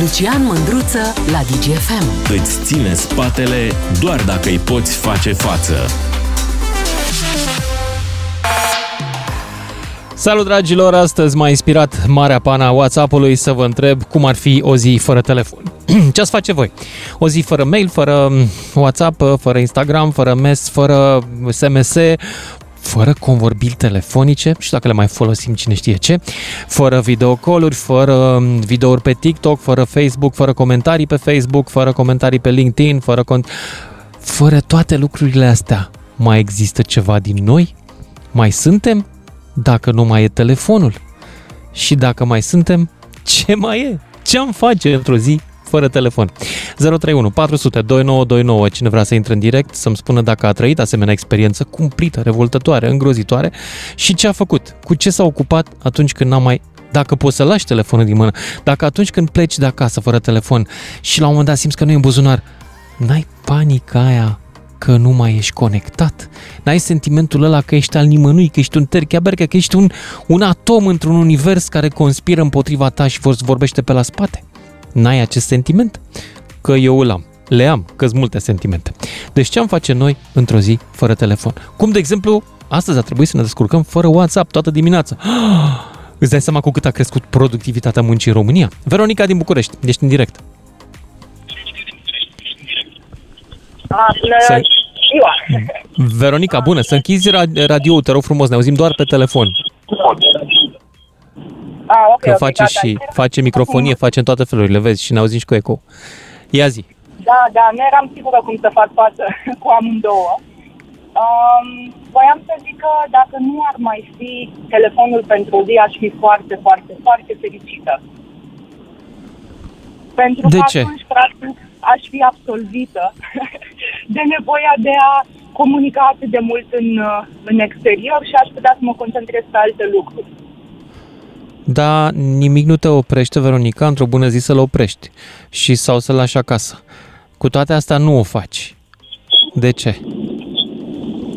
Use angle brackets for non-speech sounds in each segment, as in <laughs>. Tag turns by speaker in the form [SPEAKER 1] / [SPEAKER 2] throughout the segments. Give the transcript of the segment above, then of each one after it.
[SPEAKER 1] Lucian Mândruță la DGFM.
[SPEAKER 2] Îți ține spatele doar dacă îi poți face față.
[SPEAKER 3] Salut dragilor, astăzi m-a inspirat Marea Pana WhatsApp-ului să vă întreb cum ar fi o zi fără telefon. <clears throat> Ce ați face voi? O zi fără mail, fără WhatsApp, fără Instagram, fără MES, fără SMS, fără convorbiri telefonice, și dacă le mai folosim cine știe ce, fără videocalluri, fără videouri pe TikTok, fără Facebook, fără comentarii pe Facebook, fără comentarii pe LinkedIn, fără cont... Fără toate lucrurile astea, mai există ceva din noi? Mai suntem? Dacă nu mai e telefonul? Și dacă mai suntem, ce mai e? Ce am face într-o zi fără telefon. 031 400 2929, cine vrea să intre în direct, să-mi spună dacă a trăit asemenea experiență cumplită, revoltătoare, îngrozitoare și ce a făcut, cu ce s-a ocupat atunci când n-a mai dacă poți să lași telefonul din mână, dacă atunci când pleci de acasă fără telefon și la un moment dat simți că nu e în buzunar, n-ai panica aia că nu mai ești conectat. N-ai sentimentul ăla că ești al nimănui, că ești un tercheaber, că ești un, un atom într-un univers care conspiră împotriva ta și vorbește pe la spate. N-ai acest sentiment? Că eu îl am. Le am, că multe sentimente. Deci ce am face noi într-o zi fără telefon? Cum, de exemplu, astăzi a trebuit să ne descurcăm fără WhatsApp toată dimineața. <gasps> Îți dai seama cu cât a crescut productivitatea muncii în România? Veronica din București, ești în direct.
[SPEAKER 4] Să...
[SPEAKER 3] Veronica, bună, să închizi radio te rog frumos, ne auzim doar pe telefon.
[SPEAKER 4] Ah, ok,
[SPEAKER 3] Că
[SPEAKER 4] ok,
[SPEAKER 3] face
[SPEAKER 4] gata.
[SPEAKER 3] și face microfonie, face în toate felurile, vezi, și ne auzim și cu eco. Ia zi.
[SPEAKER 4] Da, da, nu eram sigură cum să fac față <laughs> cu amândouă. Um, voiam să zic că dacă nu ar mai fi telefonul pentru o zi, aș fi foarte, foarte, foarte fericită. Pentru
[SPEAKER 3] De
[SPEAKER 4] că
[SPEAKER 3] ce?
[SPEAKER 4] atunci, practic, aș fi absolvită <laughs> de nevoia de a comunica atât de mult în, uh, în exterior și aș putea să mă concentrez pe alte lucruri.
[SPEAKER 3] Da, nimic nu te oprește, Veronica, într-o bună zi să-l oprești și sau să-l lași acasă. Cu toate astea nu o faci. De ce?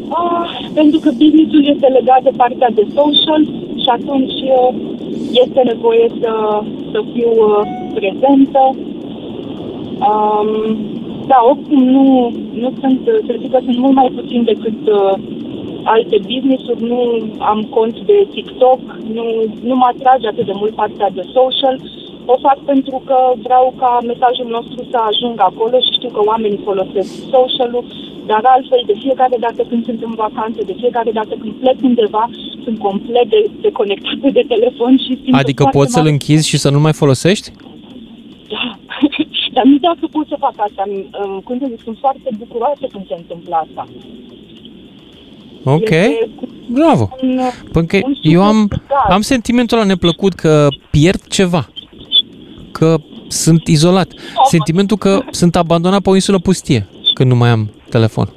[SPEAKER 4] Ah, pentru că businessul este legat de partea de social și atunci uh, este nevoie să, să fiu uh, prezentă. Um, da, oricum nu, nu sunt, uh, să zic că sunt mult mai puțin decât uh, alte business-uri, nu am cont de TikTok, nu, nu mă atrage atât de mult partea de social. O fac pentru că vreau ca mesajul nostru să ajungă acolo și știu că oamenii folosesc social-ul, dar altfel de fiecare dată când sunt în vacanță, de fiecare dată când plec undeva, sunt complet de, deconectată de telefon și simt
[SPEAKER 3] Adică
[SPEAKER 4] foarte
[SPEAKER 3] poți să-l
[SPEAKER 4] mare-
[SPEAKER 3] închizi și să nu mai folosești?
[SPEAKER 4] Da. <laughs> Dar nu dacă pot să fac asta. Îmi- Cum să zic, sunt foarte bucuroasă când se întâmplă asta.
[SPEAKER 3] Ok,
[SPEAKER 4] Este
[SPEAKER 3] bravo.
[SPEAKER 4] un,
[SPEAKER 3] Pentru că
[SPEAKER 4] un
[SPEAKER 3] eu am,
[SPEAKER 4] super caz.
[SPEAKER 3] am sentimentul ăla neplăcut că pierd ceva, că sunt izolat. Sentimentul că sunt abandonat pe o insulă pustie când nu mai am telefon.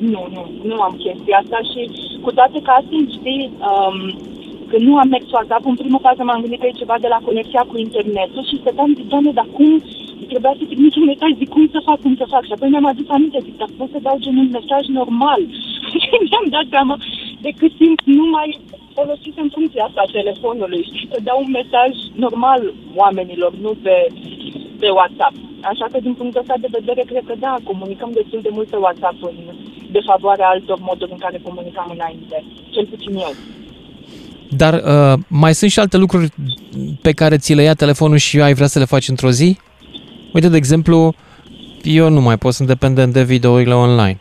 [SPEAKER 4] Nu, nu, nu am chestia asta și cu toate că astăzi, știi, um, când nu am mers WhatsApp, în primul fază m-am gândit că e ceva de la conexia cu internetul și stăteam, zic, doamne, dar cum trebuia să trimit un mesaj, zic, cum să fac, cum să fac? Și apoi mi-am adus aminte, zic, dar pot să dau gen un mesaj normal. <laughs> Și mi-am dat seama de cât timp nu mai folosisem funcția asta a telefonului, știi, să dau un mesaj normal oamenilor, nu pe, pe WhatsApp. Așa că, din punctul ăsta de vedere, cred că da, comunicăm destul de mult pe WhatsApp în defavoarea altor moduri în care comunicam înainte. Cel puțin eu.
[SPEAKER 3] Dar uh, mai sunt și alte lucruri pe care ți le ia telefonul și ai vrea să le faci într-o zi? Uite, de exemplu, eu nu mai pot, sunt dependent de videourile online.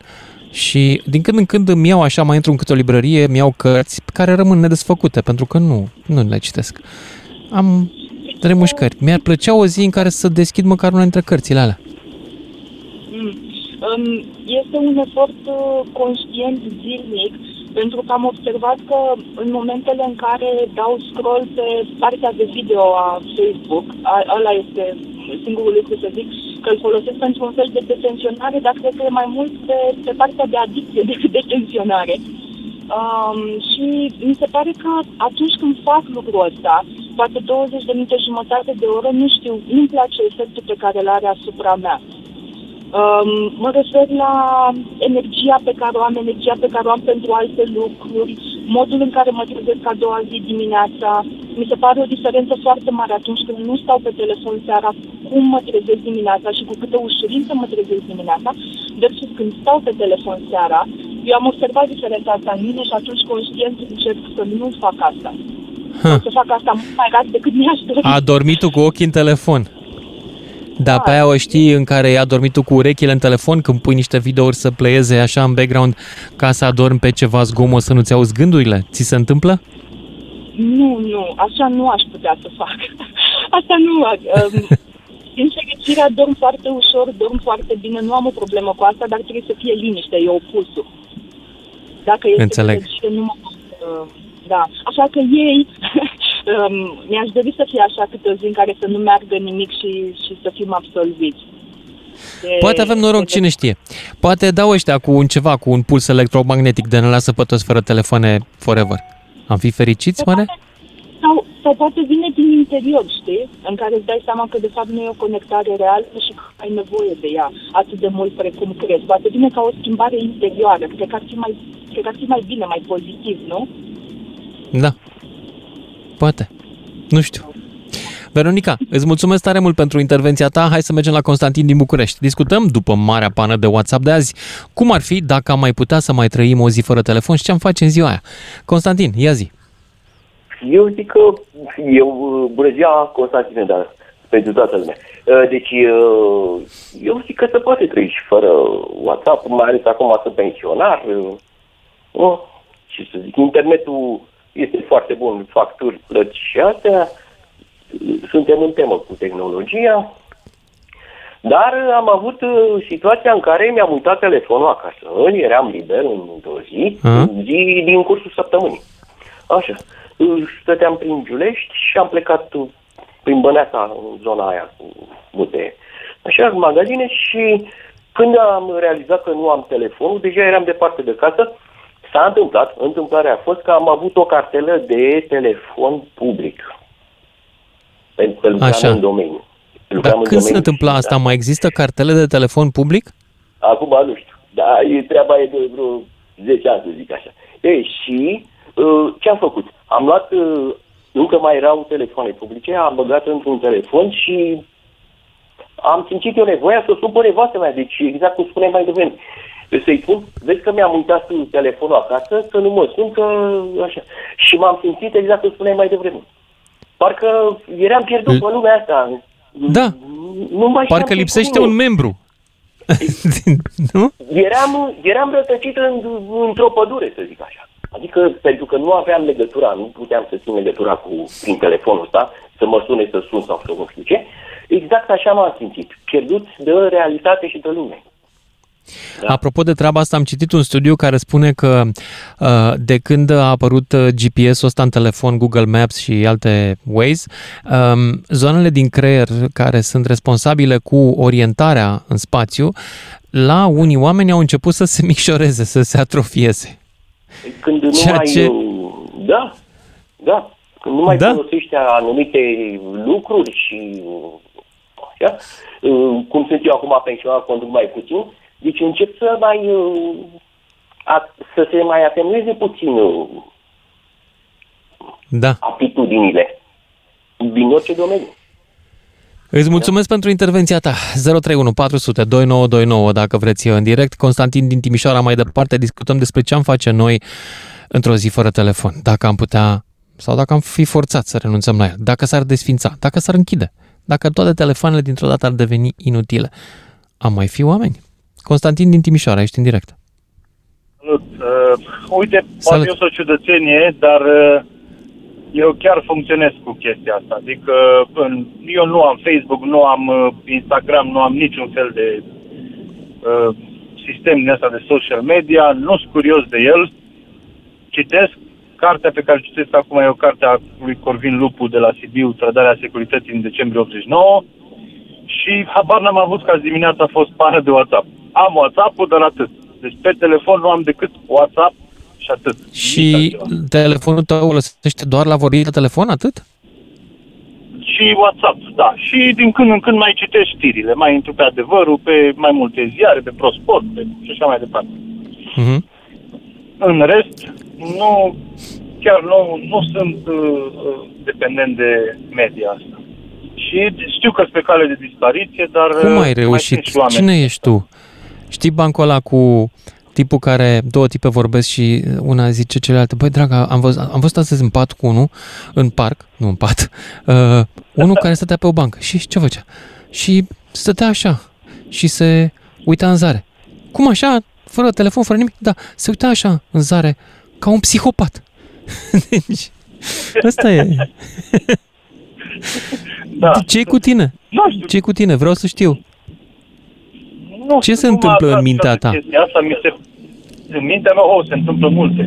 [SPEAKER 3] Și din când în când îmi iau așa, mai intru în câte o librărie, îmi iau cărți care rămân nedesfăcute, pentru că nu, nu le citesc. Am remușcări. Mi-ar plăcea o zi în care să deschid măcar una dintre cărțile alea.
[SPEAKER 4] Mm. Um, Este un efort uh, conștient zilnic pentru că am observat că în momentele în care dau scroll pe partea de video a Facebook, a- ăla este singurul lucru să zic, că îl folosesc pentru un fel de detenționare, dar cred că e mai mult pe, pe partea de adicție decât de tensionare. Um, și mi se pare că atunci când fac lucrul ăsta, poate 20 de minute, jumătate de oră, nu știu, nu-mi place efectul pe care îl are asupra mea. Um, mă refer la energia pe care o am, energia pe care o am pentru alte lucruri, modul în care mă trezesc a doua zi dimineața, mi se pare o diferență foarte mare atunci când nu stau pe telefon seara, cum mă trezesc dimineața și cu câtă ușurință mă trezesc dimineața, versus când stau pe telefon seara, eu am observat diferența asta în mine și atunci conștient încerc să nu fac asta.
[SPEAKER 3] Ha.
[SPEAKER 4] Să fac asta mult mai rar decât mi-aș dori.
[SPEAKER 3] A dormit tu cu ochii în telefon. Da, pe aia o știi în care ai dormit tu cu urechile în telefon când pui niște videouri să pleieze așa în background ca să adormi pe ceva zgomot să nu-ți auzi gândurile? Ți se întâmplă?
[SPEAKER 4] Nu, nu, așa nu aș putea să fac. <laughs> Asta nu. Um, <laughs> din fericire dorm foarte ușor, dorm foarte bine, nu am o problemă cu asta, dar trebuie să fie liniște, e opusul. Dacă este
[SPEAKER 3] Înțeleg.
[SPEAKER 4] fericire, nu mă pot, uh, Da, așa că ei, <laughs> um, mi-aș dori să fie așa câte o zi în care să nu meargă nimic și, și să fim absolviți. De,
[SPEAKER 3] Poate avem noroc,
[SPEAKER 4] de-
[SPEAKER 3] cine știe. Poate dau ăștia cu un ceva, cu un puls electromagnetic de ne lasă pe toți fără telefoane forever. Am fi fericiți, oare?
[SPEAKER 4] Sau, sau poate vine din interior, știi? În care îți dai seama că de fapt nu e o conectare reală și că ai nevoie de ea atât de mult precum crezi. Poate vine ca o schimbare interioară. Cred că ar fi mai, cred că ar fi mai bine, mai pozitiv, nu?
[SPEAKER 3] Da. Poate. Nu știu. Veronica, îți mulțumesc tare mult pentru intervenția ta. Hai să mergem la Constantin din București. Discutăm după marea pană de WhatsApp de azi cum ar fi dacă am mai putea să mai trăim o zi fără telefon și ce am face în ziua aia. Constantin, ia zi.
[SPEAKER 5] Eu zic că eu, bună ziua, Constantine, dar pentru toată lumea. Uh, Deci, uh, eu zic că se poate trăi și fără WhatsApp, mai ales acum sunt pensionar. uh, Nu? Ce să zic, internetul este foarte bun, facturi, plăți și astea. Suntem în temă cu tehnologia. Dar uh, am avut uh, situația în care mi-am uitat telefonul acasă. Eram liber într-o zi,
[SPEAKER 3] Aha.
[SPEAKER 5] zi din cursul săptămânii. Așa. Stăteam prin Giulești și am plecat uh, prin Băneasa, în zona aia cu multe așa, în magazine și când am realizat că nu am telefonul, deja eram departe de casă, s-a întâmplat, întâmplarea a fost că am avut o cartelă de telefon public. Pentru că lucram
[SPEAKER 3] Așa.
[SPEAKER 5] în domeniu.
[SPEAKER 3] Dar
[SPEAKER 5] Lucram în
[SPEAKER 3] când se
[SPEAKER 5] domeniu
[SPEAKER 3] întâmpla
[SPEAKER 5] și-
[SPEAKER 3] asta? Mai există cartele de telefon public?
[SPEAKER 5] Acum nu știu. Da, e, treaba e de vreo 10 ani, să zic așa. Ei, și uh, ce am făcut? Am luat, uh, încă mai erau telefoane publice, am băgat într-un telefon și am simțit eu nevoia să sun pe nevastă mea. Deci, exact cum spuneai mai devreme. Să-i spun, vezi că mi-am uitat telefonul acasă, să nu mă sun, că așa. Și m-am simțit exact cum spuneai mai devreme. Parcă eram pierdut
[SPEAKER 3] L-
[SPEAKER 5] pe lumea asta.
[SPEAKER 3] Da.
[SPEAKER 5] Nu mai știam
[SPEAKER 3] Parcă
[SPEAKER 5] ce cu
[SPEAKER 3] lipsește
[SPEAKER 5] mine.
[SPEAKER 3] un membru. <laughs> nu?
[SPEAKER 5] Eram, eram rătăcit în, într-o pădure, să zic așa. Adică, pentru că nu aveam legătura, nu puteam să țin legătura cu, prin telefonul ăsta, să mă sune să sun sau să nu știu ce. Exact așa m-am simțit, pierdut de realitate și de lume.
[SPEAKER 3] Da. Apropo de treaba asta, am citit un studiu care spune că uh, de când a apărut uh, GPS-ul ăsta în telefon, Google Maps și alte Waze, um, zonele din creier care sunt responsabile cu orientarea în spațiu, la unii oameni au început să se <laughs> micșoreze, să se atrofieze.
[SPEAKER 5] Când nu
[SPEAKER 3] Ceea
[SPEAKER 5] mai...
[SPEAKER 3] ce-
[SPEAKER 5] uh, Da, da. Când nu mai
[SPEAKER 3] Da.
[SPEAKER 5] da. folosești anumite lucruri și... uh, Așa, uh, cum sunt eu acum pensionar, conduc mai puțin, deci încep să mai... uh, a, să se mai atenueze puțin uh,
[SPEAKER 3] Da.
[SPEAKER 5] aptitudinile din orice domeniu.
[SPEAKER 3] Îți mulțumesc pentru intervenția ta. 031 400 2929 dacă vreți în direct. Constantin din Timișoara mai departe discutăm despre ce am face noi într-o zi fără telefon. Dacă am putea sau dacă am fi forțat să renunțăm la el, dacă s-ar desfința, dacă s-ar închide, dacă toate telefoanele dintr-o dată ar deveni inutile. Am mai fi oameni? Constantin din Timișoara, ești în direct.
[SPEAKER 6] Salut. Uh, uite,
[SPEAKER 3] Salut.
[SPEAKER 6] poate e o ciudățenie, dar uh, eu chiar funcționez cu chestia asta. Adică în, eu nu am Facebook, nu am uh, Instagram, nu am niciun fel de uh, sistem din asta de social media, nu sunt curios de el. Citesc. Cartea pe care o citesc acum e o carte a lui Corvin Lupu de la Sibiu, Trădarea Securității în decembrie 89 și habar n-am avut că azi dimineața a fost pană de WhatsApp. Am WhatsApp-ul, dar atât. Deci pe telefon nu am decât WhatsApp și atât. Nimic
[SPEAKER 3] Și
[SPEAKER 6] altceva.
[SPEAKER 3] telefonul tău lăsește doar la vorbire de telefon, atât?
[SPEAKER 6] Și WhatsApp, da. Și din când în când mai citești știrile. Mai intru pe adevărul, pe mai multe ziare, pe ProSport, pe și așa mai departe.
[SPEAKER 3] Mhm.
[SPEAKER 6] În rest, nu, chiar nu, nu sunt uh, uh, dependent de media asta. Și știu că sunt pe cale de dispariție, dar...
[SPEAKER 3] Cum
[SPEAKER 6] uh,
[SPEAKER 3] ai reușit?
[SPEAKER 6] sunt și oameni.
[SPEAKER 3] Cine ești tu? Știi bancul ăla cu tipul care, două tipe vorbesc și una zice celelalte, băi, dragă, am văzut, am văzut astăzi în pat cu unul, în parc, nu în pat, <laughs> uh, unul care stătea pe o bancă. Și ce făcea? Și stătea așa și se uita în zare. Cum așa? Fără telefon, fără nimic? Da, se uita așa în zare, ca un psihopat. <laughs> Deci, ăsta e.
[SPEAKER 6] Da.
[SPEAKER 3] ce e cu tine?
[SPEAKER 6] Nu știu,
[SPEAKER 3] ce e cu tine? Vreau să știu.
[SPEAKER 6] nu
[SPEAKER 3] ce
[SPEAKER 6] știu
[SPEAKER 3] se
[SPEAKER 6] cum
[SPEAKER 3] întâmplă
[SPEAKER 6] a
[SPEAKER 3] în
[SPEAKER 6] dat
[SPEAKER 3] mintea
[SPEAKER 6] toată
[SPEAKER 3] ta?
[SPEAKER 6] chestia Asta mi se... În mintea mea, oh, se întâmplă multe.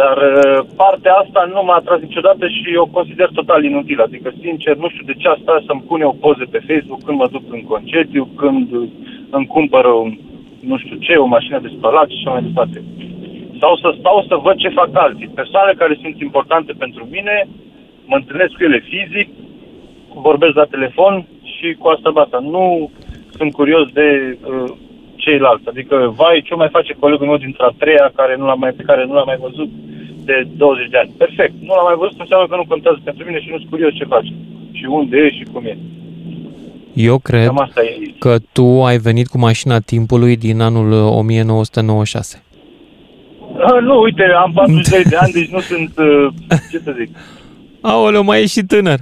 [SPEAKER 6] Dar uh, partea asta nu m-a atras niciodată și o consider total inutilă. Adică, sincer, nu știu de ce asta să-mi pune o poză pe Facebook când mă duc în concediu, când uh, îmi cumpără un, nu știu ce, o mașină de spălat și așa mai departe. Sau să stau să văd ce fac alții. Persoane care sunt importante pentru mine, mă întâlnesc cu ele fizic, vorbesc la telefon și cu asta basta. Nu sunt curios de uh, ceilalți. Adică, vai, ce mai face colegul meu dintre a treia care nu l-a mai, pe care nu l-a mai văzut de 20 de ani. Perfect. Nu l-am mai văzut, înseamnă că nu contează pentru mine și nu sunt curios ce face. Și unde e și cum e.
[SPEAKER 3] Eu cred
[SPEAKER 6] Cam asta e.
[SPEAKER 3] că tu ai venit cu mașina timpului din anul uh, 1996.
[SPEAKER 6] Ah, nu, uite, am 42 de ani, deci nu sunt, uh, ce să zic,
[SPEAKER 3] Aoleu, mai ești și tânăr.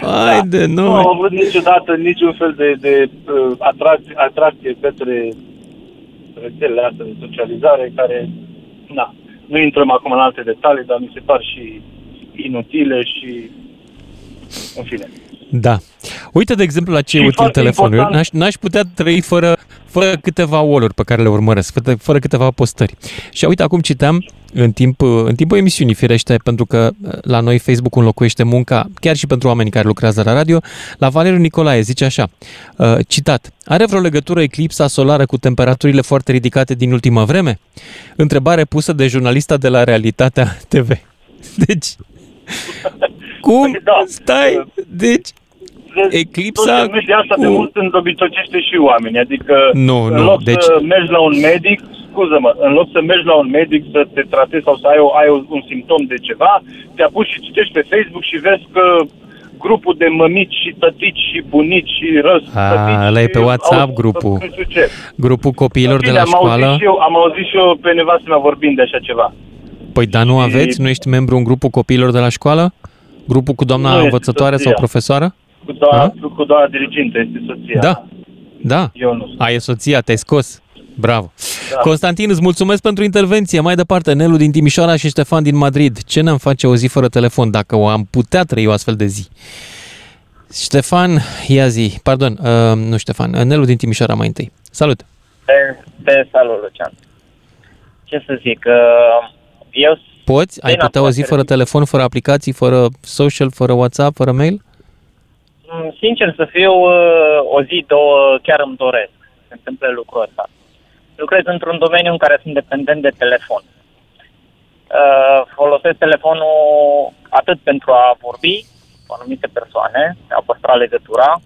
[SPEAKER 3] Haide,
[SPEAKER 6] nu
[SPEAKER 3] nu.
[SPEAKER 6] am avut niciodată niciun fel de, de uh, atracție, atracție către rețelele astea de socializare care, na, nu intrăm acum în alte detalii, dar mi se par și inutile și, în fine.
[SPEAKER 3] Da. Uite, de exemplu, la ce e
[SPEAKER 6] Și
[SPEAKER 3] util
[SPEAKER 6] foarte
[SPEAKER 3] telefonul. Eu
[SPEAKER 6] important-
[SPEAKER 3] N-aș, n-aș putea trăi fără, fără câteva wall pe care le urmăresc, fără, fără câteva postări. Și uite, acum citeam în, timp, în timpul emisiunii, firește, pentru că uh, la noi Facebook înlocuiește munca, chiar și pentru oamenii care lucrează la radio, la Valeriu Nicolae zice așa, uh, citat, Are vreo legătură eclipsa solară cu temperaturile foarte ridicate din ultima vreme? Întrebare pusă de jurnalista de la Realitatea TV. <laughs> Deci, cum?
[SPEAKER 6] Da.
[SPEAKER 3] Stai, deci, Eclipsa
[SPEAKER 6] Social media asta de
[SPEAKER 3] cu-
[SPEAKER 6] mult îndobitocește și oamenii, adică
[SPEAKER 3] Nu,
[SPEAKER 6] în
[SPEAKER 3] nu,
[SPEAKER 6] loc
[SPEAKER 3] deci-
[SPEAKER 6] să mergi la un medic, scuză-mă, în loc să mergi la un medic să te tratezi sau să ai, o, ai un simptom de ceva, te apuci și citești pe Facebook și vezi că grupul de mămici și tătici și bunici și răs
[SPEAKER 3] A,
[SPEAKER 6] tătici
[SPEAKER 3] ăla e pe
[SPEAKER 6] au-
[SPEAKER 3] WhatsApp
[SPEAKER 6] au-
[SPEAKER 3] grupul.
[SPEAKER 6] Nu știu ce.
[SPEAKER 3] grupul copiilor de
[SPEAKER 6] Bine,
[SPEAKER 3] la
[SPEAKER 6] am auzit
[SPEAKER 3] școală.
[SPEAKER 6] Și eu, am auzit și eu pe nevastă mea vorbind de așa ceva.
[SPEAKER 3] Păi, dar nu
[SPEAKER 6] și-
[SPEAKER 3] aveți? Nu ești membru în grupul copiilor de la școală? Grupul cu doamna
[SPEAKER 6] Nu este
[SPEAKER 3] învățătoare sau
[SPEAKER 6] soția.
[SPEAKER 3] profesoară?
[SPEAKER 6] Cu doamna, cu doamna dirigintă, este soția.
[SPEAKER 3] Da. Da.
[SPEAKER 6] Eu nu sunt.
[SPEAKER 3] A, e soția, te-ai scos. Bravo.
[SPEAKER 6] Da.
[SPEAKER 3] Constantin, îți mulțumesc pentru intervenție. Mai departe, Nelu din Timișoara și Ștefan din Madrid. Ce ne-am face o zi fără telefon dacă o am putea trăi o astfel de zi? Ștefan, ia zi. Pardon, uh, nu Ștefan, uh, Nelu din Timișoara mai întâi. Salut!
[SPEAKER 7] Te, te salut, Lucian. Ce să zic, uh, eu
[SPEAKER 3] Poți? Ai
[SPEAKER 7] Din
[SPEAKER 3] putea o zi
[SPEAKER 7] afacere.
[SPEAKER 3] fără telefon, fără aplicații, fără social, fără WhatsApp, fără mail?
[SPEAKER 7] Mm, Sincer să fiu, uh, o zi, două, chiar îmi doresc să se întâmple lucrul ăsta. Lucrez într-un domeniu în care sunt dependent de telefon. Uh, Folosesc telefonul atât pentru a vorbi cu anumite persoane, a păstra legătura,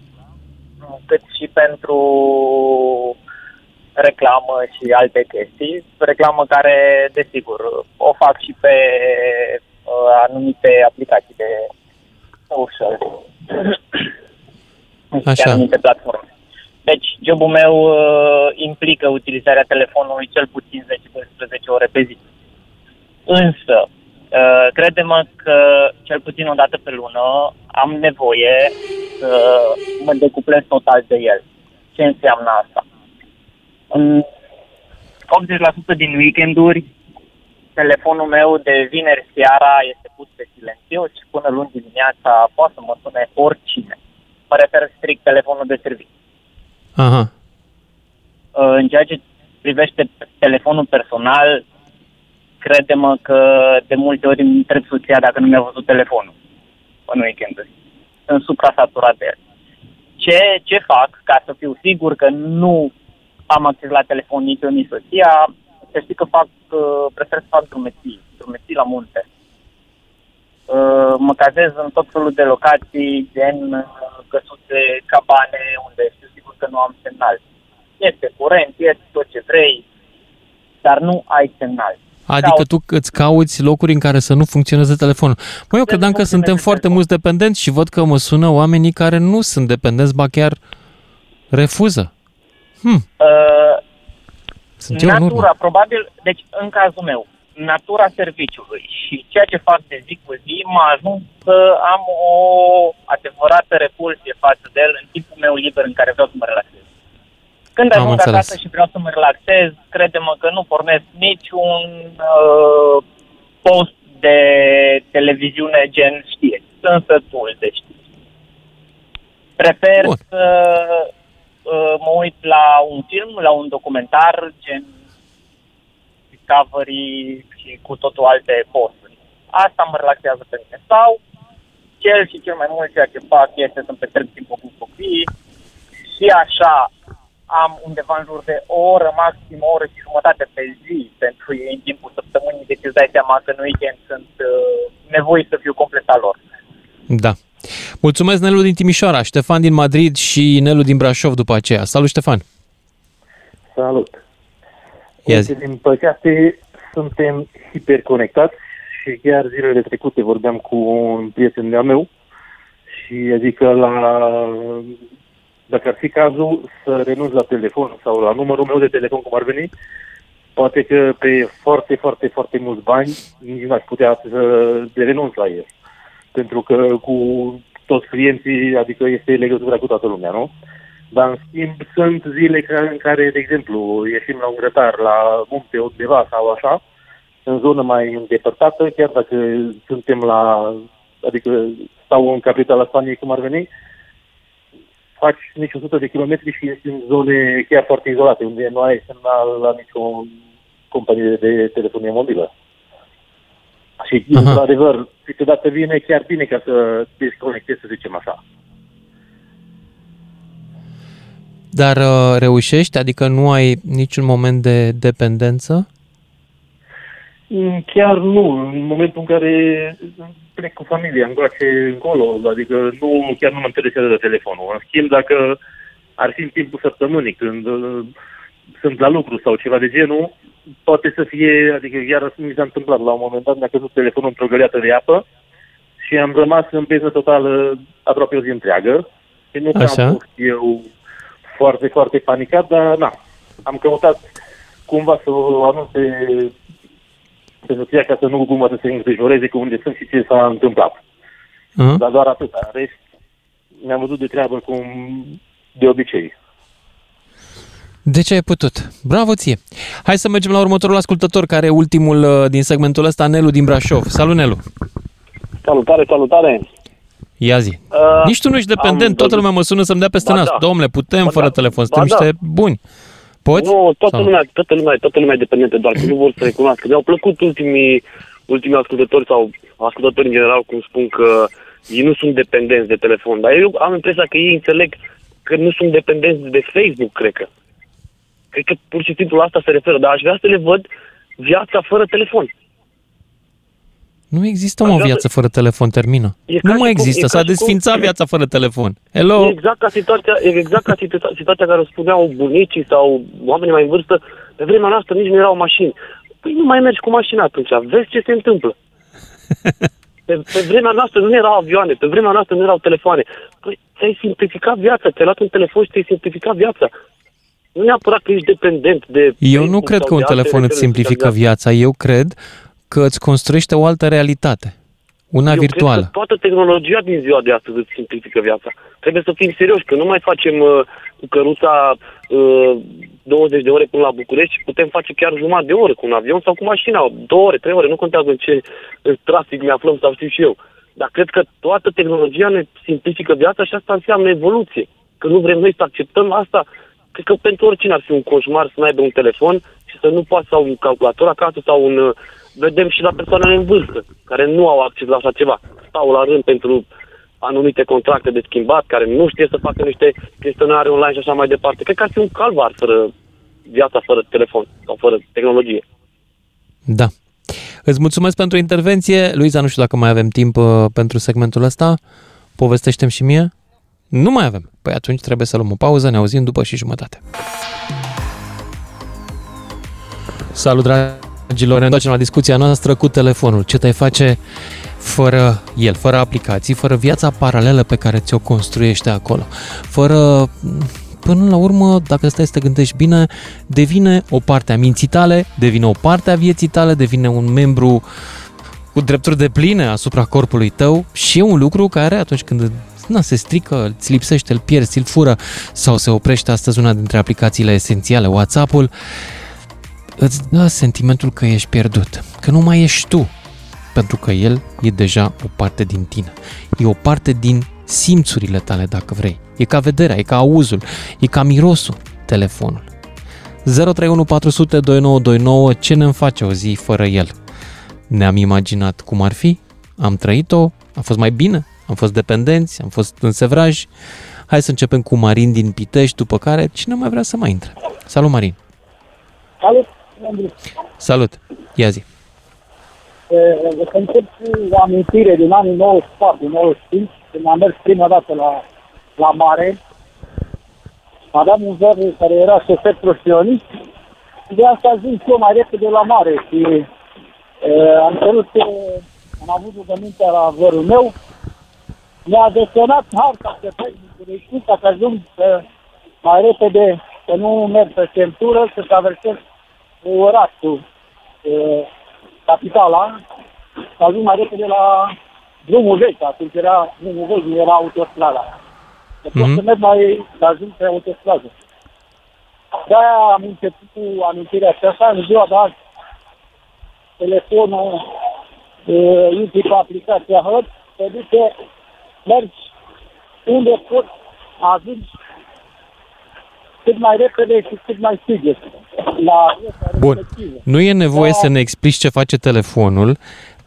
[SPEAKER 7] cât și pentru reclamă și alte chestii. Reclamă care, desigur, o fac și pe uh, anumite aplicații de social.
[SPEAKER 3] Așa.
[SPEAKER 7] Pe anumite platforme. Deci, jobul meu uh, implică utilizarea telefonului cel puțin 10-12 ore pe zi. Însă, uh, crede-mă că cel puțin o dată pe lună am nevoie să mă decuplez total de el. Ce înseamnă asta? În 80% din weekenduri, telefonul meu de vineri seara este pus pe silențios și până luni dimineața poate să mă sune oricine. Mă refer strict telefonul de serviciu.
[SPEAKER 3] Aha.
[SPEAKER 7] Uh, În ceea ce privește telefonul personal, crede-mă că de multe ori îmi întreb soția dacă nu mi-a văzut telefonul în weekenduri. Sunt suprasaturat de el. Ce, ce fac ca să fiu sigur că nu am acces la telefon nici eu, nici soția, să știi că fac, uh, prefer să fac drumeții, drumeții la munte. Uh, Mă cazez în tot felul de locații, gen uh, căsuțe, cabane, unde știu sigur că nu am semnal. Este curent, este tot ce vrei, dar nu ai semnal.
[SPEAKER 3] Adică tu îți cauți locuri în care să nu funcționeze telefonul. Măi, eu
[SPEAKER 7] Să nu
[SPEAKER 3] credeam că suntem
[SPEAKER 7] funcționeze
[SPEAKER 3] foarte
[SPEAKER 7] telefonul.
[SPEAKER 3] mulți dependenți și văd că mă sună oamenii care nu sunt dependenți, ba chiar refuză. Hm,
[SPEAKER 7] Uh,
[SPEAKER 3] sunt eu în urmă.
[SPEAKER 7] natura, probabil, deci în cazul meu, natura serviciului și ceea ce fac de zi cu zi m-a ajuns să am o adevărată repulsie față de el în timpul meu liber în care vreau să mă relaxez. Când
[SPEAKER 3] Am
[SPEAKER 7] ajung
[SPEAKER 3] înțeles.
[SPEAKER 7] acasă și vreau să mă relaxez, crede-mă că nu pornesc niciun uh, post de televiziune gen știe. Sunt sătul de știri. Prefer
[SPEAKER 3] Bun.
[SPEAKER 7] să uh, mă uit la un film, la un documentar gen Discovery și cu totul alte posturi. Asta mă relaxează pe mine. Sau cel și cel mai mult ceea ce fac este să-mi petrec timpul cu copiii și așa am undeva în jur de o oră, maxim o oră și jumătate pe zi pentru ei în timpul săptămânii, deci îți dai seama că în weekend sunt uh, nevoit să fiu complet al lor.
[SPEAKER 3] Da. Mulțumesc, Nelu din Timișoara, Ștefan din Madrid și Nelu din Brașov după aceea. Salut, Ștefan!
[SPEAKER 8] Salut!
[SPEAKER 3] Ia zi.
[SPEAKER 8] Uite, din păcate, suntem hiperconectați și chiar zilele trecute vorbeam cu un prieten de-al meu și adică la, dacă ar fi cazul să renunț la telefon sau la numărul meu de telefon, cum ar veni, poate că pe foarte, foarte, foarte mulți bani nici n-aș putea să de renunț la el. Pentru că cu toți clienții, adică este legătura cu toată lumea, nu? Dar, în schimb, sunt zile ca- în care, de exemplu, ieșim la un grătar, la munte undeva sau așa, în zonă mai îndepărtată, chiar dacă suntem la, adică stau în capitala Spaniei, cum ar veni, faci nici 100 de kilometri și ești în zone chiar foarte izolate, unde nu ai semnal la nicio companie de telefonie mobilă. Și,
[SPEAKER 3] Aha.
[SPEAKER 8] într-adevăr, câteodată vine chiar bine ca să desconectezi, să zicem așa.
[SPEAKER 3] Dar uh, reușești? Adică nu ai niciun moment de dependență?
[SPEAKER 8] Mm, Chiar nu. În momentul în care plec cu familia, încoace încolo, adică nu, chiar nu mă interesează de telefonul. În schimb, dacă ar fi în timpul săptămânii, când uh, sunt la lucru sau ceva de genul, poate să fie, adică chiar mi s-a întâmplat la un moment dat, mi-a căzut telefonul într-o găleată de apă și am rămas în beză totală aproape o zi întreagă. Și nu că
[SPEAKER 3] Așa.
[SPEAKER 8] am fost eu foarte, foarte panicat, dar na, am căutat cumva să o anunțe pe soția ca să nu cumva să se îngrijoreze cu unde sunt și ce s-a întâmplat.
[SPEAKER 3] Uh?
[SPEAKER 8] Dar doar atât. În rest, mi-am văzut de treabă cum de obicei.
[SPEAKER 3] De ce ai putut? Bravo ție! Hai să mergem la următorul ascultător, care e ultimul uh, din segmentul ăsta, Nelu din Brașov. Salut, Nelu!
[SPEAKER 9] Salutare, salutare!
[SPEAKER 3] Ia zi.
[SPEAKER 9] Uh,
[SPEAKER 3] Nici tu nu ești dependent,
[SPEAKER 9] am
[SPEAKER 3] toată
[SPEAKER 9] văzut-
[SPEAKER 3] lumea mă sună să-mi dea peste
[SPEAKER 9] Ba
[SPEAKER 3] nas.
[SPEAKER 9] da.
[SPEAKER 3] Domnule, putem
[SPEAKER 9] Ba
[SPEAKER 3] fără
[SPEAKER 9] da.
[SPEAKER 3] telefon,
[SPEAKER 9] Ba
[SPEAKER 3] suntem
[SPEAKER 9] da.
[SPEAKER 3] niște buni. Poți?
[SPEAKER 9] Nu, toată
[SPEAKER 3] Sau nu?
[SPEAKER 9] lumea, toată lumea, toată lumea e dependentă, doar că nu vor să recunoască. Mi-au plăcut ultimii, ultimii ascultători sau ascultători în general, cum spun că ei nu sunt dependenți de telefon. Dar eu am impresia că ei înțeleg că nu sunt dependenți de Facebook, cred că. Cred că pur și simplu la asta se referă, dar aș vrea să le văd viața fără telefon.
[SPEAKER 3] Nu există mă, o
[SPEAKER 9] Așa
[SPEAKER 3] viață fără telefon, termină.
[SPEAKER 9] E ca
[SPEAKER 3] Nu
[SPEAKER 9] și
[SPEAKER 3] mai
[SPEAKER 9] cum-
[SPEAKER 3] există,
[SPEAKER 9] e
[SPEAKER 3] s-a
[SPEAKER 9] ca și cum-
[SPEAKER 3] desfințat <laughs> viața fără telefon. Hello?
[SPEAKER 9] E exact ca situația, e exact ca situa- situația care o spuneau bunicii sau oamenii mai în vârstă, pe vremea noastră nici nu erau mașini. Păi nu mai mergi cu mașina atunci, vezi ce se întâmplă. <laughs> Pe, pe vremea noastră nu erau avioane, pe vremea noastră nu erau telefoane. Păi ți-ai simplificat viața, ți-ai luat un telefon și ți-ai simplificat viața. Nu neapărat că ești dependent de...
[SPEAKER 3] Eu nu
[SPEAKER 9] Facebook
[SPEAKER 3] cred
[SPEAKER 9] sau
[SPEAKER 3] că un
[SPEAKER 9] de alte
[SPEAKER 3] telefon îți
[SPEAKER 9] rețele
[SPEAKER 3] simplifică
[SPEAKER 9] sociale.
[SPEAKER 3] viața. Eu cred că îți construiește o altă realitate. Una
[SPEAKER 9] Eu
[SPEAKER 3] virtuală.
[SPEAKER 9] cred că toată tehnologia din ziua de astăzi îți simplifică viața. Trebuie să fim serioși, că nu mai facem uh, cu căruța uh, 20 de ore până la București și putem face chiar jumătate de oră cu un avion sau cu mașina, două ore, trei ore, nu contează în ce în trafic ne aflăm sau știu și eu. Dar cred că toată tehnologia ne simplifică viața și asta înseamnă evoluție. Că nu vrem noi să acceptăm asta. Cred că pentru oricine ar fi un coșmar să nu aibă un telefon și să nu poată sau un calculator acasă sau un... uh, Vedem și la persoanele în vârstă, care nu au acces la așa ceva. Stau la rând pentru anumite contracte de schimbat, care nu știe să facă niște chestionare online și așa mai departe. Cred că ar fi un calvar fără viața fără telefon sau fără tehnologie.
[SPEAKER 3] Da. Îți mulțumesc pentru intervenție. Luiza, nu știu dacă mai avem timp uh, pentru segmentul ăsta. povestește și mie. Nu mai avem. Păi atunci trebuie să luăm o pauză, ne auzim după și jumătate. Salut, dragi Dragilor, ne întoarcem la discuția noastră cu telefonul. Ce te face fără el, fără aplicații, fără viața paralelă pe care ți-o construiește acolo, fără până la urmă, dacă stai să te gândești bine, devine o parte a minții tale, devine o parte a vieții tale, devine un membru cu drepturi de pline asupra corpului tău și e un lucru care atunci când na, se strică, îți lipsește, îl pierzi, îl fură sau se oprește astăzi una dintre aplicațiile esențiale, WhatsApp-ul, îți dă sentimentul că ești pierdut, că nu mai ești tu, pentru că el e deja o parte din tine. E o parte din simțurile tale, dacă vrei. E ca vederea, e ca auzul, e ca mirosul, telefonul. 031 400 2929, ce ne face o zi fără el? Ne-am imaginat cum ar fi, am trăit-o, a fost mai bine, am fost dependenți, am fost în sevraj. Hai să începem cu Marin din Pitești, după care cine mai vrea să mai intre. Salut, Marin!
[SPEAKER 10] Salut!
[SPEAKER 3] Salut! Ia zi!
[SPEAKER 10] Să încep cu o amintire din anii 94-95, când am mers prima dată la, la mare. Aveam un ver care era șofer profesionist și de asta ajuns eu mai repede la mare și e, am cerut, am avut rugămintea la vărul meu, mi-a desenat harta pe tehnicului ca să ajung să, mai repede, să nu merg pe centură, să traversez orașul, capitala, să ajung mai repede la drumul vechi, atunci era drumul vechi, nu era autostrada. Să pot
[SPEAKER 3] Mhm.
[SPEAKER 10] să merg mai, să ajung pe autostradă. De-aia am început cu amintirea aceasta, în ziua de azi, telefonul, uh, intri pe aplicația HUD, te duce, mergi unde poți, ajungi cât mai repede și cât mai sigur la viața
[SPEAKER 3] Bun.
[SPEAKER 10] respectivă.
[SPEAKER 3] Nu e nevoie să ne explici ce face telefonul,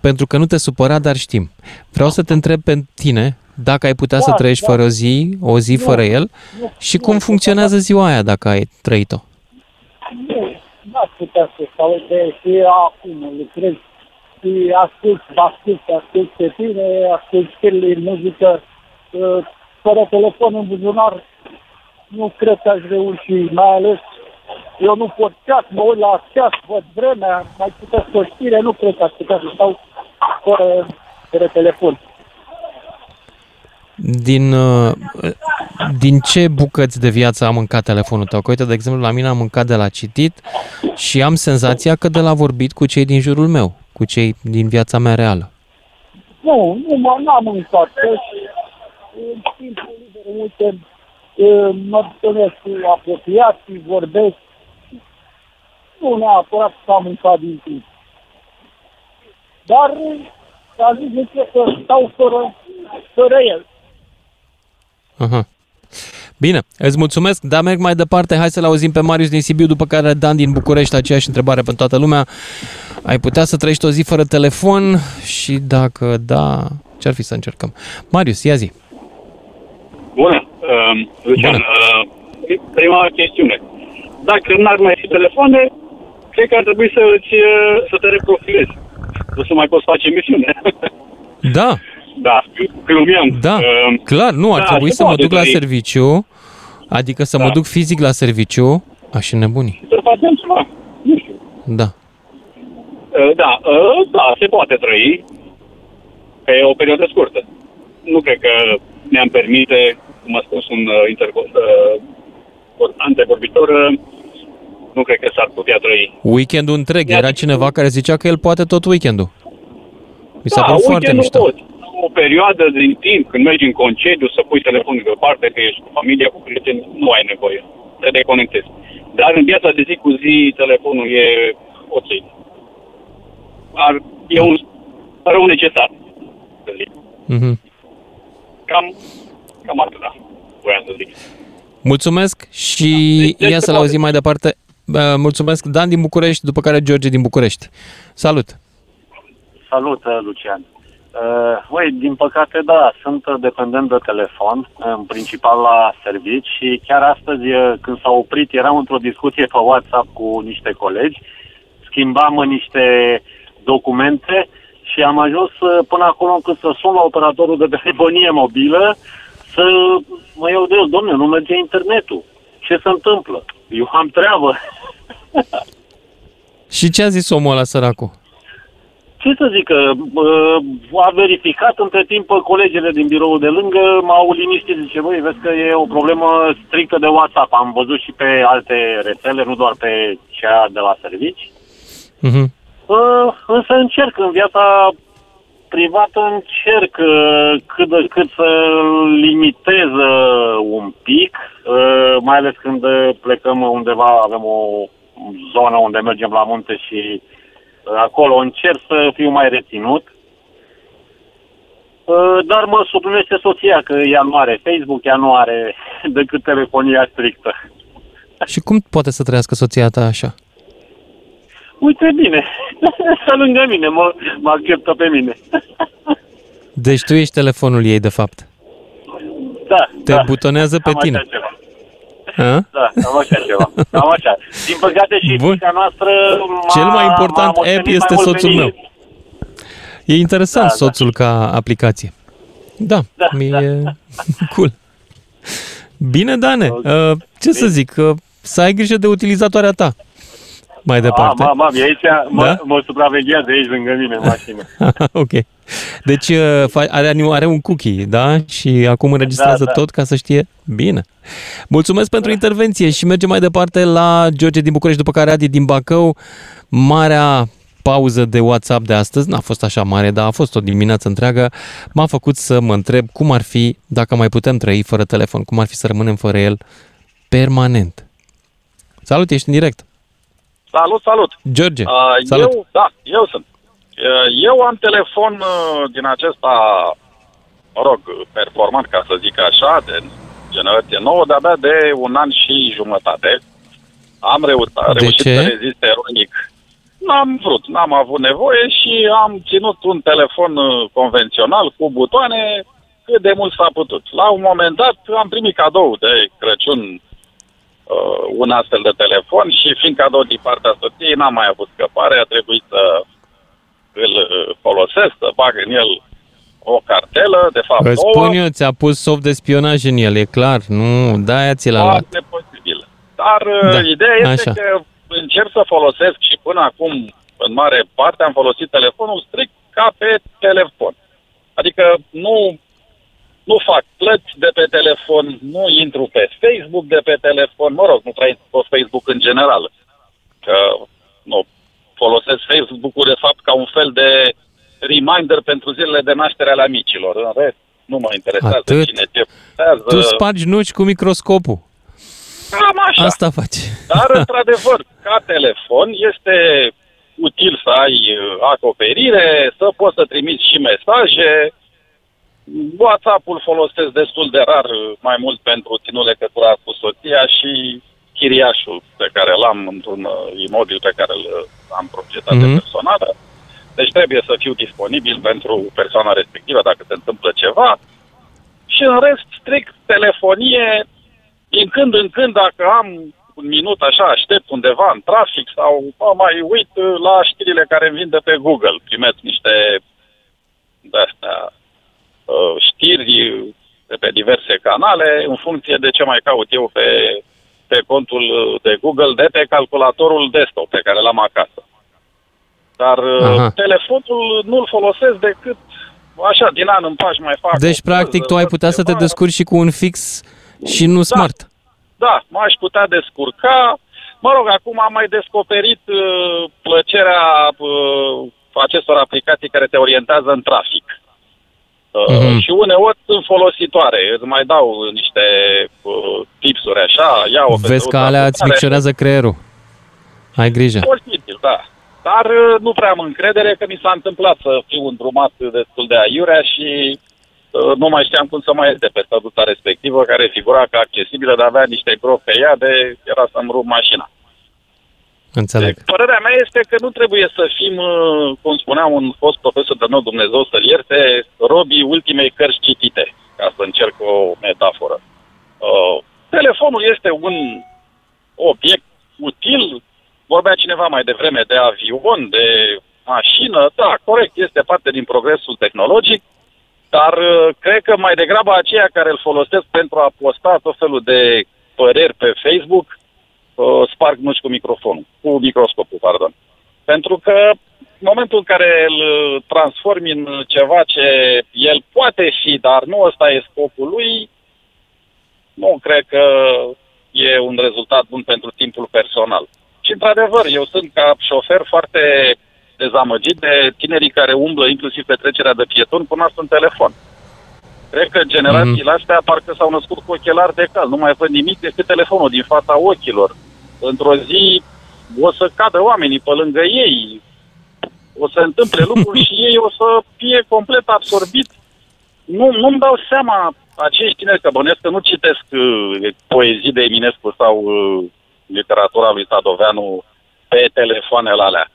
[SPEAKER 3] pentru că nu te supăra, dar știm. Vreau să te întreb pe tine dacă ai putea să
[SPEAKER 10] Da,
[SPEAKER 3] trăiești
[SPEAKER 10] da.
[SPEAKER 3] fără o zi, o zi
[SPEAKER 10] Nu,
[SPEAKER 3] fără el
[SPEAKER 10] nu,
[SPEAKER 3] și
[SPEAKER 10] nu,
[SPEAKER 3] cum
[SPEAKER 10] nu,
[SPEAKER 3] funcționează ziua aia dacă ai trăit-o.
[SPEAKER 10] Nu, n-aș putea să stau de și acum lucrez și ascult, ascult, ascult pe tine, ascult știrile, muzică, uh, fără telefon în buzunar, nu cred că aș reuși, mai ales eu nu pot ceas, mă uit la ceas, văd vremea, mai putea o știre, nu cred că aș putea să stau fără, fără telefon.
[SPEAKER 3] Din, uh, din ce bucăți de viață a mâncat telefonul tău? Că uite, de exemplu, la mine am mâncat de la citit și am senzația că de la vorbit cu cei din jurul meu, cu cei din viața mea reală.
[SPEAKER 10] Nu, nu mă, n-am mâncat. Deci, în timpul liber, uite, e, mă întâlnesc cu apropiații, vorbesc. Nu neapărat că am mâncat din timp. Dar, a zis de ce să stau fără, fără el.
[SPEAKER 3] Aha. Bine, îți mulțumesc, dar merg mai departe. Hai să-l auzim pe Marius din Sibiu, după care Dan din București, aceeași întrebare pentru toată lumea. Ai putea să trăiești o zi fără telefon și dacă da, ce-ar fi să încercăm? Marius, ia zi.
[SPEAKER 6] Bună, uh, Lucian. Uh, prima chestiune. Dacă n-ar mai fi telefoane, cred că ar trebui să, îți, uh, să te reprofilezi. Nu să mai poți face emisiune. <laughs>
[SPEAKER 3] Da,
[SPEAKER 6] da, glumeam.
[SPEAKER 3] da,
[SPEAKER 6] Uh,
[SPEAKER 3] clar, nu, ar
[SPEAKER 6] da,
[SPEAKER 3] trebui
[SPEAKER 6] se
[SPEAKER 3] să mă
[SPEAKER 6] poate
[SPEAKER 3] duc la
[SPEAKER 6] trăi.
[SPEAKER 3] serviciu, adică să mă
[SPEAKER 6] Da.
[SPEAKER 3] duc fizic la serviciu, aș nebuni.
[SPEAKER 6] să facem ceva. Nu știu.
[SPEAKER 3] Da.
[SPEAKER 6] Uh, da, uh, da, se poate trăi pe o perioadă scurtă. Nu cred că ne-am permite, cum a spus un uh, intervo- uh, antevorbitor, uh, nu cred că s-ar putea trăi.
[SPEAKER 3] Weekendul întreg, era cineva care zicea că el poate tot weekendul. Mi s-a
[SPEAKER 6] da,
[SPEAKER 3] părut foarte
[SPEAKER 6] weekendul
[SPEAKER 3] mișto.
[SPEAKER 6] poți. O perioadă din timp, când mergi în concediu, să pui telefonul deoparte, că ești cu familia, cu prieteni, nu ai nevoie. Te deconectezi. Dar în viața de zi cu zi, telefonul e ok. Ar, e un rău necesar. să zic.
[SPEAKER 3] Mhm.
[SPEAKER 6] Cam, cam atâta, voiam să zic.
[SPEAKER 3] Mulțumesc și
[SPEAKER 6] Deci,
[SPEAKER 3] ia să-l auzim mai departe. Uh, Mulțumesc, Dan din București, după care George din București. Salut!
[SPEAKER 11] Salut, uh, Lucian. Uh, Uai, din păcate, da, sunt uh, dependent de telefon, în principal la servici și chiar astăzi, uh, când s-a oprit, eram într-o discuție pe WhatsApp cu niște colegi, schimbam uh, niște documente și am ajuns uh, până acolo încât să sun la operatorul de telefonie mobilă să mă iau de el, domnule, nu merge internetul. Ce se întâmplă? Eu am treabă. <laughs>
[SPEAKER 3] Și ce a zis omul ăla săracul?
[SPEAKER 11] Ce să zic, că uh, a verificat între timp colegele din biroul de lângă, m-au liniștit, zice, băi, vezi că e o problemă strictă de WhatsApp. Am văzut și pe alte rețele, nu doar pe cea de la servici.
[SPEAKER 3] Mhm.
[SPEAKER 11] Uh, însă încerc în viața privată, încerc uh, cât de cât să limitez uh, un pic, uh, mai ales când uh, plecăm undeva, avem o zonă unde mergem la munte și uh, acolo încerc să fiu mai reținut. Uh, Dar mă suplinește soția că ea nu are Facebook, ea nu are <laughs> decât telefonia strictă.
[SPEAKER 3] Și cum poate să trăiască soția ta așa?
[SPEAKER 11] Uite bine, <laughs> să lângă mine, mă, mă acceptă pe mine. <laughs>
[SPEAKER 3] Deci tu ești telefonul ei, de fapt.
[SPEAKER 11] Da,
[SPEAKER 3] Te
[SPEAKER 11] da.
[SPEAKER 3] butonează pe
[SPEAKER 11] Cam
[SPEAKER 3] tine.
[SPEAKER 11] Așa ceva.
[SPEAKER 3] A?
[SPEAKER 11] Da, cam așa ceva. Cam așa. Din păcate și
[SPEAKER 3] Bun.
[SPEAKER 11] fiica noastră m-a,
[SPEAKER 3] Cel mai important
[SPEAKER 11] m-a
[SPEAKER 3] app
[SPEAKER 11] moștenit
[SPEAKER 3] este
[SPEAKER 11] mai mult pe
[SPEAKER 3] soțul
[SPEAKER 11] mine.
[SPEAKER 3] meu. E interesant
[SPEAKER 11] Da, da.
[SPEAKER 3] soțul ca aplicație. Da,
[SPEAKER 11] Da,
[SPEAKER 3] mi-e <laughs> cool. Bine, Dane, uh, ce să zic, uh, să ai grijă de utilizatoarea ta mai departe.
[SPEAKER 11] A, ma, mami, aici mă,
[SPEAKER 3] Da?
[SPEAKER 11] mă supraveghează aici lângă mine în mașină. <laughs>
[SPEAKER 3] ok. Deci uh, fa- are, are un cookie, da? Și acum înregistrează
[SPEAKER 11] Da, da.
[SPEAKER 3] tot ca să știe. Bine. Mulțumesc pentru intervenție și mergem mai departe la George din București, după care Adi din Bacău. Marea pauză de WhatsApp de astăzi, n-a fost așa mare, dar a fost o dimineață întreagă, m-a făcut să mă întreb cum ar fi dacă mai putem trăi fără telefon, cum ar fi să rămânem fără el permanent. Salut, ești în direct.
[SPEAKER 12] Salut, salut!
[SPEAKER 3] George,
[SPEAKER 12] Uh,
[SPEAKER 3] salut.
[SPEAKER 12] Eu, da, eu sunt. Uh, Eu am telefon uh, din acesta, mă rog, performant, ca să zic așa, de generație nouă, de-abia de un an și jumătate. Am reușit,
[SPEAKER 3] De
[SPEAKER 12] reușit
[SPEAKER 3] ce?
[SPEAKER 12] să rezist eroinic. N-am vrut, n-am avut nevoie și am ținut un telefon uh, convențional cu butoane cât de mult s-a putut. La un moment dat am primit cadou de Crăciun uh, un astfel de telefon și fiind cadou din partea soției, n-am mai avut scăpare, a trebuit să îl uh, folosesc, să bag în el o cartelă, de fapt
[SPEAKER 3] Îți
[SPEAKER 12] două,
[SPEAKER 3] spun eu, ți-a pus soft de spionaj în el, e clar. Nu, de-aia ți l-a luat.
[SPEAKER 12] foarte posibil. Dar
[SPEAKER 3] Da,
[SPEAKER 12] da, ideea este
[SPEAKER 3] așa.
[SPEAKER 12] că încerc să folosesc și până acum, în mare parte, am folosit telefonul strict ca pe telefon. Adică nu, nu fac plăți de pe telefon, nu intru pe Facebook de pe telefon, mă rog, nu trăiesc pe Facebook în general. Că nu folosesc Facebook-ul de fapt ca un fel de reminder pentru zilele de naștere ale amicilor. În rest, nu mă interesează
[SPEAKER 3] Atât.
[SPEAKER 12] cine ce postează.
[SPEAKER 3] Tu spargi nuci cu microscopul.
[SPEAKER 12] Cam așa.
[SPEAKER 3] Asta faci.
[SPEAKER 12] Dar, <laughs> într-adevăr, ca telefon este util să ai uh, acoperire, să poți să trimiți și mesaje. WhatsApp-ul folosesc destul de rar, uh, mai mult pentru ținut legătura cu soția și chiriașul pe care l-am într-un uh, imobil pe care îl uh, am proprietate
[SPEAKER 3] Mhm.
[SPEAKER 12] personală. Deci trebuie să fiu disponibil pentru persoana respectivă dacă se întâmplă ceva. Și în rest, strict telefonie, din când în când, dacă am un minut așa, aștept undeva în trafic sau mă mai uit uh, la știrile care îmi vin de pe Google. Primesc niște de-astea, uh, știri de pe diverse canale în funcție de ce mai caut eu pe, pe contul uh, de Google, de pe calculatorul desktop pe care l-am acasă. Dar uh,
[SPEAKER 3] Aha.
[SPEAKER 12] telefonul nu-l folosesc decât așa, din an în pași mai fac.
[SPEAKER 3] Deci,
[SPEAKER 12] o
[SPEAKER 3] practic,
[SPEAKER 12] poză,
[SPEAKER 3] tu ai
[SPEAKER 12] văd
[SPEAKER 3] putea să te
[SPEAKER 12] ceva.
[SPEAKER 3] descurci și cu un fix și nu smart.
[SPEAKER 12] Da, m-aș putea descurca. Mă rog, acum am mai descoperit uh, plăcerea uh, acestor aplicații care te orientează în trafic. Uh,
[SPEAKER 3] Mhm.
[SPEAKER 12] Și uneori sunt folositoare. Îți mai dau niște uh, tipsuri așa, ia o
[SPEAKER 3] Vezi că alea îți micșorează creierul. Ai grijă.
[SPEAKER 12] Posibil, da. Dar uh, nu prea am încredere că mi s-a întâmplat să fiu îndrumat destul de aiurea și uh, nu mai știam cum să mai ies de pe stăduța respectivă, care figura ca accesibilă, dar avea niște gropi pe ea, de era să-mi rup mașina.
[SPEAKER 3] Înțeleg.
[SPEAKER 12] Părerea mea este că nu trebuie să fim, uh, cum spunea un fost profesor de nou, Dumnezeu să-l ierte, robii ultimei cărți citite, ca să încerc o metaforă. Uh, telefonul este un obiect util, vorbea cineva mai devreme de avion, de mașină, da, corect, este parte din progresul tehnologic, dar uh, cred că mai degrabă aceia care îl folosesc pentru a posta tot felul de păreri pe Facebook uh, sparg nuci cu microfonul, cu microscopul, pardon. Pentru că în momentul în care îl transformi în ceva ce el poate fi, dar nu ăsta e scopul lui, nu cred că e un rezultat bun pentru timpul personal. Și într-adevăr, eu sunt ca șofer foarte dezamăgit de tinerii care umblă inclusiv pe trecerea de pietoni cu nasul în telefon. Cred că generațiile mm. astea parcă s-au născut cu ochelari de cal. Nu mai văd nimic decât telefonul din fața ochilor. Într-o zi o să cadă oamenii pe lângă ei, o să întâmple lucruri <laughs> și ei o să fie complet absorbit. Nu, nu-mi dau seama acești tineri, că bănesc că nu citesc uh, poezii de Eminescu sau uh, literatura lui Sadoveanu pe telefoanele alea.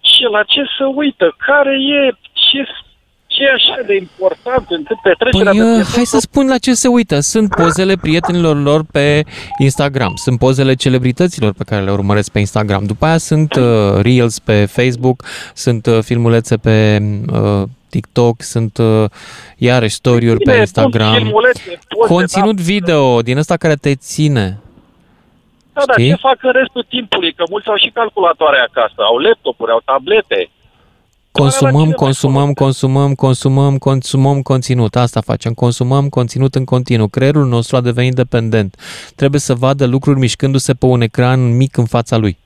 [SPEAKER 12] Și la ce să uită? Care e? Ce ce e așa de important încât petrecerea
[SPEAKER 3] Păi,
[SPEAKER 12] de
[SPEAKER 3] uh, hai să spun la ce se uită. Sunt pozele prietenilor lor pe Instagram, sunt pozele celebrităților pe care le urmăresc pe Instagram. După aia sunt uh, Reels pe Facebook, sunt uh, filmulețe pe uh, TikTok, sunt uh, iarăși story-uri pe
[SPEAKER 12] Bine,
[SPEAKER 3] Instagram.
[SPEAKER 12] sunt filmulețe, poze,
[SPEAKER 3] Conținut
[SPEAKER 12] da.
[SPEAKER 3] video din ăsta care te ține.
[SPEAKER 12] Da, dar
[SPEAKER 3] Știi?
[SPEAKER 12] ce fac în restul timpului? Că mulți au și calculatoare acasă, au laptopuri, au tablete.
[SPEAKER 3] Consumăm, consumăm, consumăm, consumăm, consumăm conținut. Asta facem. Consumăm conținut în continuu. Creierul nostru a devenit dependent. Trebuie să vadă lucruri mișcându-se pe un ecran mic în fața lui.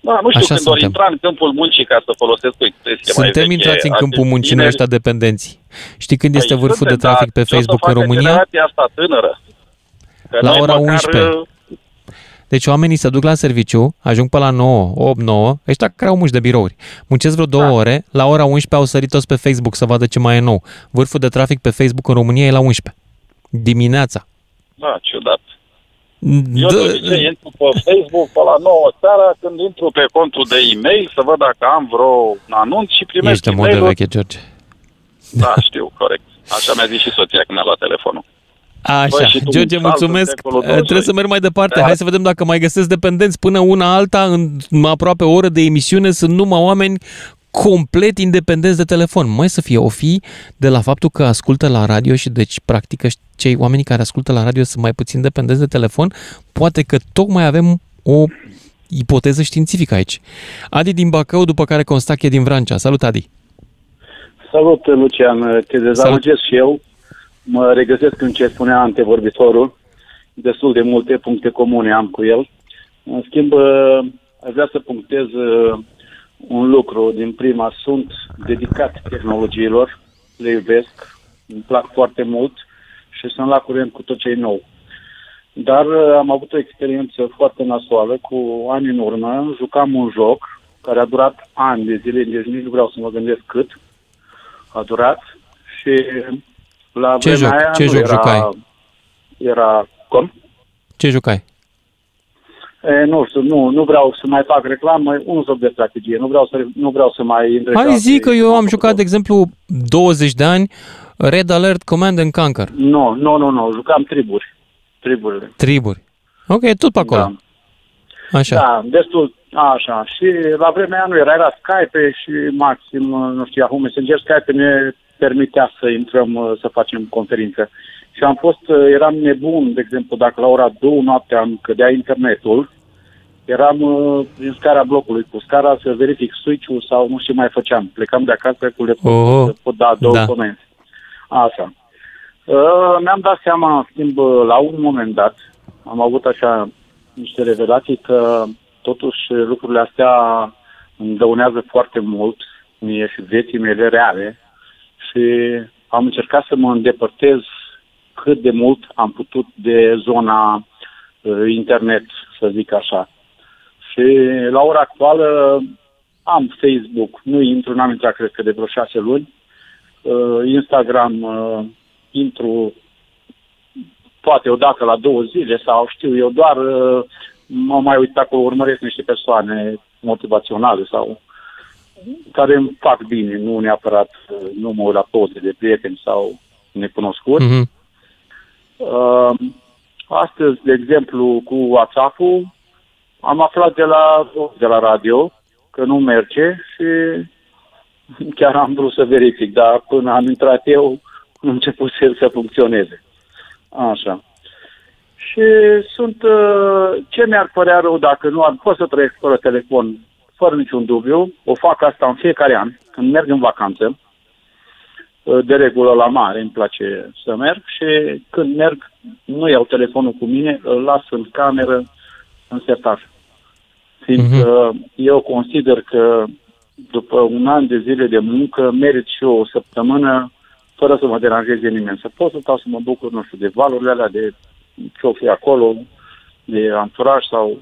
[SPEAKER 12] Da, nu știu
[SPEAKER 3] Așa
[SPEAKER 12] când ori
[SPEAKER 3] suntem.
[SPEAKER 12] intra în câmpul muncii ca să folosesc o expresie mai
[SPEAKER 3] Suntem
[SPEAKER 12] veche,
[SPEAKER 3] intrați în câmpul
[SPEAKER 12] acești
[SPEAKER 3] muncii noi
[SPEAKER 12] tineri-
[SPEAKER 3] ăștia dependenți. Știi când este
[SPEAKER 12] Păi,
[SPEAKER 3] vârful de
[SPEAKER 12] suntem,
[SPEAKER 3] trafic
[SPEAKER 12] dar
[SPEAKER 3] pe
[SPEAKER 12] ce o să
[SPEAKER 3] Facebook în
[SPEAKER 12] facă
[SPEAKER 3] România?
[SPEAKER 12] generația asta tânără? Că
[SPEAKER 3] La
[SPEAKER 12] noi
[SPEAKER 3] ora
[SPEAKER 12] măcar,
[SPEAKER 3] 11.
[SPEAKER 12] Uh,
[SPEAKER 3] Deci oamenii se duc la serviciu, ajung pe la 9, 8, 9, ăștia care au muși de birouri. Muncesc vreo două ore, la ora 11 au sărit toți pe Facebook să vadă ce mai e nou. Vârful de trafic pe Facebook în România e la 11. Dimineața.
[SPEAKER 12] Da, ciudat. Eu
[SPEAKER 3] Da,
[SPEAKER 12] de obicei intru pe Facebook pe la 9 seara când intru pe contul de e-mail să văd dacă am vreo anunț și primesc
[SPEAKER 3] Ești în mod de
[SPEAKER 12] e-mail-uri.
[SPEAKER 3] veche, George.
[SPEAKER 12] Da, știu, corect. Așa mi-a zis și soția când mi-a luat telefonul. Bă,
[SPEAKER 3] Așa,
[SPEAKER 12] și tu,
[SPEAKER 3] George,
[SPEAKER 12] saltul
[SPEAKER 3] mulțumesc.
[SPEAKER 12] secolul
[SPEAKER 3] Eh, Trebuie să merg mai departe.
[SPEAKER 12] Da.
[SPEAKER 3] Hai să vedem dacă mai găsesc dependenți. Până una alta, în aproape o oră de emisiune, sunt numai oameni complet independenți de telefon. Mai să fie o fi de la faptul că ascultă la radio și deci practică cei oamenii care ascultă la radio sunt mai puțin dependenți de telefon, poate că tocmai avem o ipoteză științifică aici. Adi din Bacău, după care Constache din Vrancea. Salut, Adi!
[SPEAKER 13] Salut, Lucian. Te dezamăgesc și eu. Mă regăsesc în ce spunea antevorbitorul. Destul de multe puncte comune am cu el. În schimb, uh, aș vrea să punctez uh, un lucru din prima. Sunt dedicat tehnologiilor, le iubesc, îmi plac foarte mult și sunt la curent cu tot ce e nou. Dar uh, am avut o experiență foarte nasoală. Cu ani în urmă jucam un joc care a durat ani de zile, deci nici nu vreau să mă gândesc cât a durat și la
[SPEAKER 3] Ce
[SPEAKER 13] vremea
[SPEAKER 3] joc?
[SPEAKER 13] aia
[SPEAKER 3] Ce
[SPEAKER 13] nu
[SPEAKER 3] joc
[SPEAKER 13] era,
[SPEAKER 3] jucai?
[SPEAKER 13] Era, cum?
[SPEAKER 3] Ce jucai?
[SPEAKER 13] E, nu știu, nu, nu vreau să mai fac reclamă, un joc de strategie, nu vreau să, nu vreau să mai intre
[SPEAKER 3] Hai zi că eu am jucat, de exemplu, 20 de ani Red Alert Command and Conquer.
[SPEAKER 13] Nu, nu, nu, nu, jucam triburi. Triburile.
[SPEAKER 3] Triburi. Ok, tot pe acolo.
[SPEAKER 13] Da.
[SPEAKER 3] Așa.
[SPEAKER 13] Da, destul, așa. Și la vremea aia nu era, era Skype și maxim, nu știu, Yahoo Messenger, Skype ne permitea să intrăm, uh, să facem conferință. Și am fost, uh, eram nebun, de exemplu, dacă la ora 2 noaptea îmi cădea internetul, eram uh, prin scara blocului cu scara să verific switch-ul sau nu știu ce mai făceam. Plecam de acasă cu laptop
[SPEAKER 3] Oh,
[SPEAKER 13] să pot da două
[SPEAKER 3] da.
[SPEAKER 13] comenzi. Așa. Uh, mi-am dat seama, în schimb, uh, la un moment dat, am avut așa niște revelații că totuși lucrurile astea îmi dăunează foarte mult mie și vieții mele reale și am încercat să mă îndepărtez cât de mult am putut de zona uh, internet, să zic așa. Și la ora actuală am Facebook, nu intru, n-am intrat cred că de vreo șase luni, uh, Instagram uh, intru poate odată la două zile sau știu eu, doar uh, mă mai uit acolo, urmăresc niște persoane motivaționale sau care îmi fac bine, nu neapărat, uh, nu mă uit la poze de prieteni sau necunoscuți.
[SPEAKER 3] Mhm.
[SPEAKER 13] Uh, astăzi, de exemplu, cu WhatsApp-ul, am aflat de la, de la radio că nu merge și <laughs> chiar am vrut să verific, dar până am intrat eu, <laughs> nu început să, să funcționeze. Așa. Și sunt, uh, ce mi-ar părea rău dacă nu ar pot să trăiesc fără telefon, fără niciun dubiu. O fac asta în fiecare an, când merg în vacanță. Uh, De regulă la mare îmi place să merg și când merg nu iau telefonul cu mine, îl las în cameră în sertar. Fiindcă uh-huh. eu consider că după un an de zile de muncă merit și eu o săptămână fără să mă deranjeze nimeni. Să pot să stau să mă bucur, nu știu, de valurile alea, de ce-o fi acolo, de anturaj sau...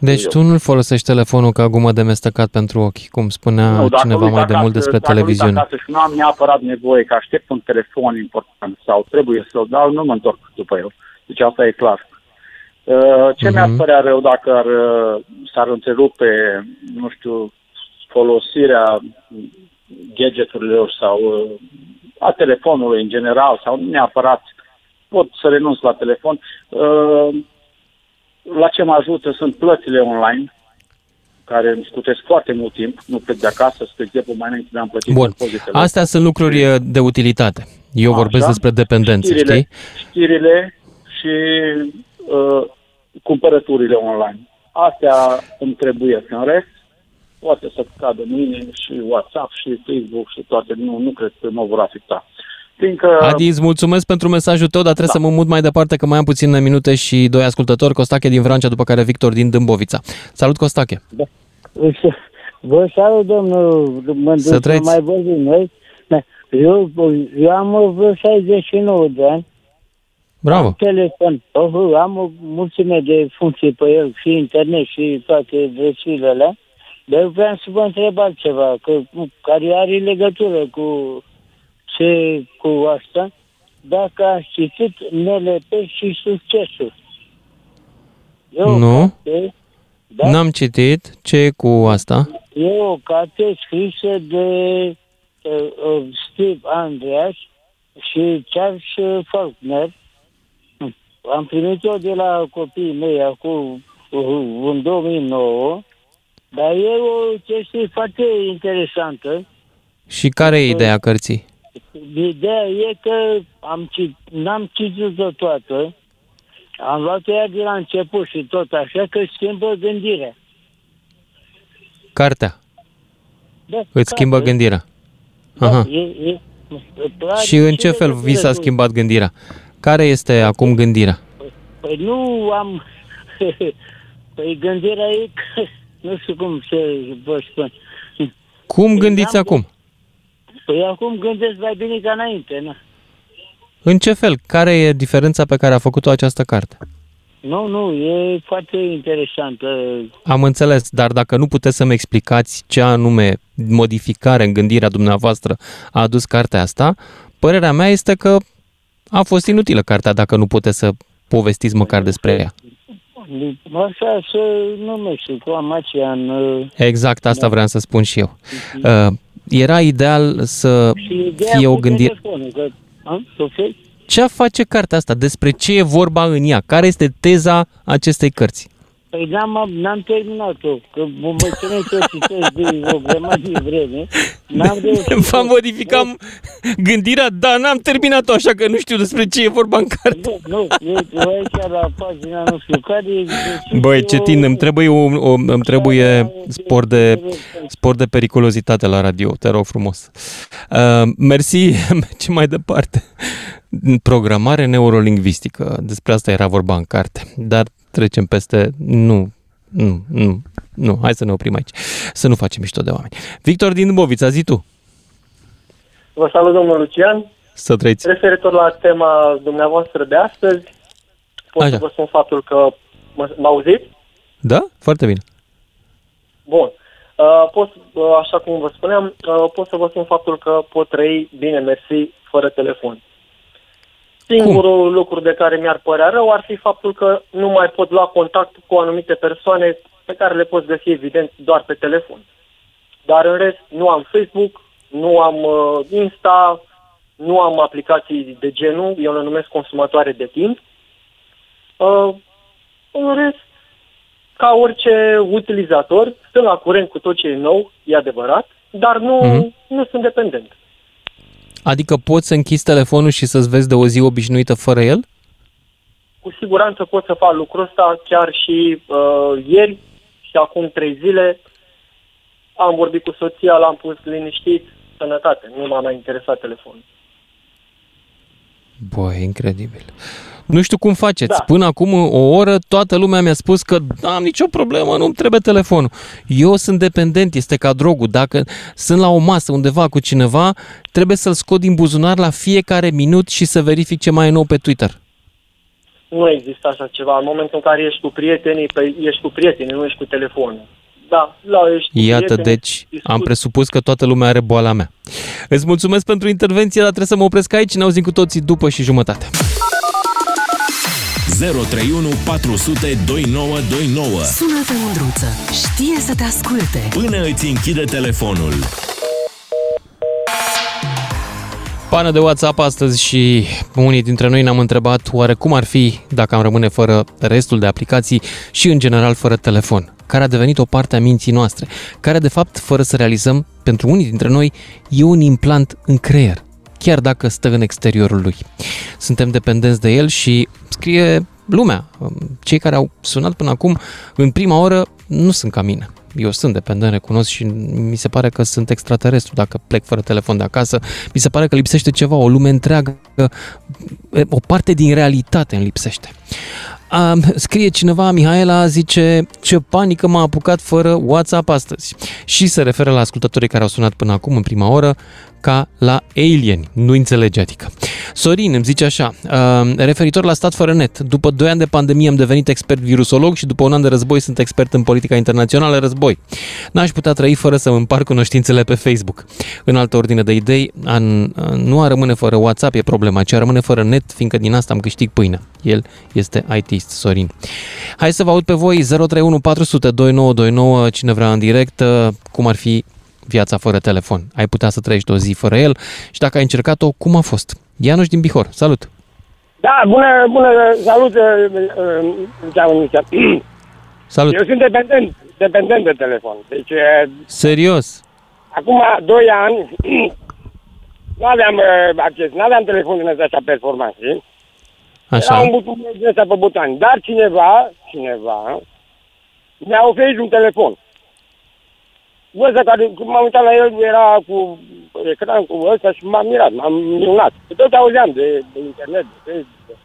[SPEAKER 3] Deci tu nu folosești telefonul ca gumă de mestecat pentru ochi, cum spunea
[SPEAKER 13] Nu, dacă
[SPEAKER 3] cineva
[SPEAKER 13] uit
[SPEAKER 3] mai de
[SPEAKER 13] acasă-
[SPEAKER 3] mult despre
[SPEAKER 13] dacă uit
[SPEAKER 3] televiziune.
[SPEAKER 13] acasă și nu am neapărat nevoie că aștept un telefon important sau trebuie să-l dau, nu mă întorc după el. Deci asta e clar. Uh, Ce mi-ar
[SPEAKER 3] Mhm.
[SPEAKER 13] părea rău dacă ar, uh, s-ar întrerupe, nu știu, folosirea gadgeturilor sau uh, a telefonului în general sau neapărat pot să renunț la telefon. Uh, La ce mă ajută sunt plățile online, care îmi scutesc foarte mult timp, nu plec de acasă, spre exemplu, mai înainte de a plătit
[SPEAKER 3] Bun,
[SPEAKER 13] impozitele.
[SPEAKER 3] astea sunt lucruri uh, de utilitate. Eu
[SPEAKER 13] Așa.
[SPEAKER 3] vorbesc despre dependență,
[SPEAKER 13] știrile,
[SPEAKER 3] știi?
[SPEAKER 13] Știrile și uh, cumpărăturile online. Astea îmi trebuie. În rest, poate să cadă mâine și WhatsApp și Facebook și toate. Nu, nu cred că mă vor afecta. Fiindcă...
[SPEAKER 3] Adi, îți mulțumesc pentru mesajul tău, dar trebuie
[SPEAKER 13] Da.
[SPEAKER 3] să mă mut mai departe, că mai am puține minute și doi ascultători, Costache din Vrancea, după care Victor din Dâmbovița. Salut, Costache!
[SPEAKER 14] Vă salut, domnul Mândruță,
[SPEAKER 3] Să trăiți.
[SPEAKER 14] mai vorbim noi. Da. Eu, eu am vreo 69 de ani.
[SPEAKER 3] Bravo!
[SPEAKER 14] Am telefon, oh, am o mulțime de funcții pe el, și internet și toate rețelele alea. Dar eu vreau să vă întreb altceva, că, care are legătură cu ce cu asta. Dacă ați citit NLP și succesul. Eu,
[SPEAKER 3] Nu?
[SPEAKER 14] carte, da?
[SPEAKER 3] N-am citit. Ce e cu asta?
[SPEAKER 14] E o carte scrisă de uh, uh, Steve Andreas și Charles Faulkner. Hm. Am primit-o de la copiii mei acum uh, în 2009, dar e o chestie foarte interesantă.
[SPEAKER 3] Și care e ideea cărții?
[SPEAKER 14] Ideea e că am cit, n-am citit-o toată, am luat-o ea de la început și tot așa că schimbă gândirea.
[SPEAKER 3] Cartea.
[SPEAKER 14] Da,
[SPEAKER 3] Îți schimbă
[SPEAKER 14] carte.
[SPEAKER 3] gândirea.
[SPEAKER 14] Da,
[SPEAKER 3] Aha.
[SPEAKER 14] e, e,
[SPEAKER 3] Și în ce fel vi s-a schimbat gândirea? Care este acum gândirea?
[SPEAKER 14] Păi nu am... <laughs> Păi gândirea e că... <laughs> Nu știu cum să vă spun.
[SPEAKER 3] Cum gândiți
[SPEAKER 14] am-
[SPEAKER 3] acum?
[SPEAKER 14] Păi acum gândesc mai bine ca înainte, nu?
[SPEAKER 3] În ce fel? Care e diferența pe care a făcut-o această carte?
[SPEAKER 14] Nu, nu, e foarte interesantă.
[SPEAKER 3] Am înțeles, dar dacă nu puteți să-mi explicați ce anume modificare în gândirea dumneavoastră a adus cartea asta, părerea mea este că a fost inutilă cartea dacă nu puteți să povestiți măcar despre ea.
[SPEAKER 14] Așa să numește, cu amacian. uh,
[SPEAKER 3] Exact, asta vreau să spun și eu. Uh, Era ideal să
[SPEAKER 14] Și ideea
[SPEAKER 3] fie o
[SPEAKER 14] cu
[SPEAKER 3] gândire...
[SPEAKER 14] telefonul, că, a, Sofie?
[SPEAKER 3] Ce face cartea asta? Despre ce e vorba în ea? Care este teza acestei cărți?
[SPEAKER 14] Păi n-am, n-am terminat-o, că mă mă ține să citesc de o grămadă de vreme. N-am reușit. <laughs>
[SPEAKER 3] V-am modificat gândirea, dar n-am terminat-o, așa că nu știu despre ce e vorba în carte.
[SPEAKER 14] Nu, nu, e, eu aici la pagina nu știu care... deci
[SPEAKER 3] Băi,
[SPEAKER 14] e
[SPEAKER 3] ce
[SPEAKER 14] o-
[SPEAKER 3] tin, îmi trebuie, o, o, îmi trebuie spor de, spor de periculozitate la radio, te rog frumos. Uh, mersi, <laughs> ce mai departe. Programare neurolingvistică, despre asta era vorba în carte, dar trecem peste, nu, nu, nu, nu, hai să ne oprim aici, să nu facem mișto de oameni. Victor din Dâmbovița, zi tu,
[SPEAKER 15] Vă salut, domnul Lucian.
[SPEAKER 3] să trăiți.
[SPEAKER 15] Referitor la tema dumneavoastră de astăzi, pot
[SPEAKER 3] Așa.
[SPEAKER 15] să vă spun faptul că mă, mă auziți?
[SPEAKER 3] Da? Foarte bine.
[SPEAKER 15] Bun. Uh, pot, uh, așa cum vă spuneam, uh, pot să vă spun faptul că pot trăi bine, mersi, fără telefon. Singurul lucru de care mi-ar părea rău ar fi faptul că nu mai pot lua contact cu anumite persoane pe care le poți găsi evident doar pe telefon. Dar în rest nu am Facebook, nu am uh, Insta, nu am aplicații de genul, eu le numesc consumatoare de timp. Uh, în rest, ca orice utilizator, sunt la curent cu tot ce e nou, e adevărat, dar nu,
[SPEAKER 3] Mhm.
[SPEAKER 15] nu sunt dependent.
[SPEAKER 3] Adică poți să închizi telefonul și să-ți vezi de o zi obișnuită fără el?
[SPEAKER 15] Cu siguranță pot să fac lucrul ăsta chiar și uh, ieri și acum trei zile am vorbit cu soția, l-am pus liniștit, sănătate, nu m-a mai interesat telefonul.
[SPEAKER 3] Băi, incredibil. Nu știu cum faceți.
[SPEAKER 15] Da.
[SPEAKER 3] Până acum o oră toată lumea mi-a spus că am nicio problemă, nu-mi trebuie telefonul. Eu sunt dependent, este ca drogul. Dacă sunt la o masă undeva cu cineva, trebuie să-l scot din buzunar la fiecare minut și să verific ce mai e nou pe Twitter.
[SPEAKER 15] Nu există așa ceva. În momentul în care ești cu prietenii, păi ești cu prietenii, nu ești cu telefonul. Da, la ești cu
[SPEAKER 3] Iată,
[SPEAKER 15] prietenii,
[SPEAKER 3] deci
[SPEAKER 15] discuți.
[SPEAKER 3] am presupus că toată lumea are boala mea. Îți mulțumesc pentru intervenție, dar trebuie să mă opresc aici. Ne auzim cu toții după și jumătate.
[SPEAKER 2] 031 400 2929
[SPEAKER 1] Sună-te, Mândruță. Știe să te asculte.
[SPEAKER 2] Până îți închide telefonul.
[SPEAKER 3] Pană de WhatsApp astăzi și unii dintre noi ne-am întrebat oare cum ar fi dacă am rămâne fără restul de aplicații și în general fără telefon, care a devenit o parte a minții noastre, care de fapt, fără să realizăm, pentru unii dintre noi, e un implant în creier, chiar dacă stă în exteriorul lui. Suntem dependenți de el și scrie lumea. Cei care au sunat până acum, în prima oră, nu sunt ca mine. Eu sunt dependent, recunosc și mi se pare că sunt extraterestru dacă plec fără telefon de acasă. Mi se pare că lipsește ceva, o lume întreagă, o parte din realitate îmi lipsește. Um, scrie cineva, Mihaela zice ce panică m-a apucat fără WhatsApp astăzi. Și se referă la ascultătorii care au sunat până acum în prima oră ca la alieni. Nu înțelege adică. Sorin îmi zice așa, uh, referitor la stat fără net, după 2 ani de pandemie am devenit expert virusolog și după un an de război sunt expert în politica internațională război. N-aș putea trăi fără să îmi împart cunoștințele pe Facebook. În altă ordine de idei, a, nu a rămâne fără WhatsApp e problema, ci a rămâne fără net, fiindcă din asta am câștig pâine. El este ITist, Sorin. Hai să vă aud pe voi, 031 400 2929, cine vrea în direct, uh, cum ar fi viața fără telefon. Ai putea să trăiești o zi fără el și dacă ai încercat-o, cum a fost? Ianuș din Bihor, salut!
[SPEAKER 16] Da, bună, bună, salut, uh, uh, cheamă Mircea. <clears throat>
[SPEAKER 3] Salut!
[SPEAKER 16] Eu sunt dependent, dependent de telefon. Deci, uh,
[SPEAKER 3] Serios?
[SPEAKER 16] acum 2 ani, <clears throat> nu aveam uh, acces, nu aveam telefon din ăsta așa performant, știi?
[SPEAKER 3] Așa.
[SPEAKER 16] Era un buton din ăsta pe butoane. Dar cineva, cineva, mi-a oferit un telefon. Ăsta care, când m-am uitat la el, era cu ecran cu ăsta și m-am mirat, m-am minunat. Tot auzeam de, de internet, de Facebook.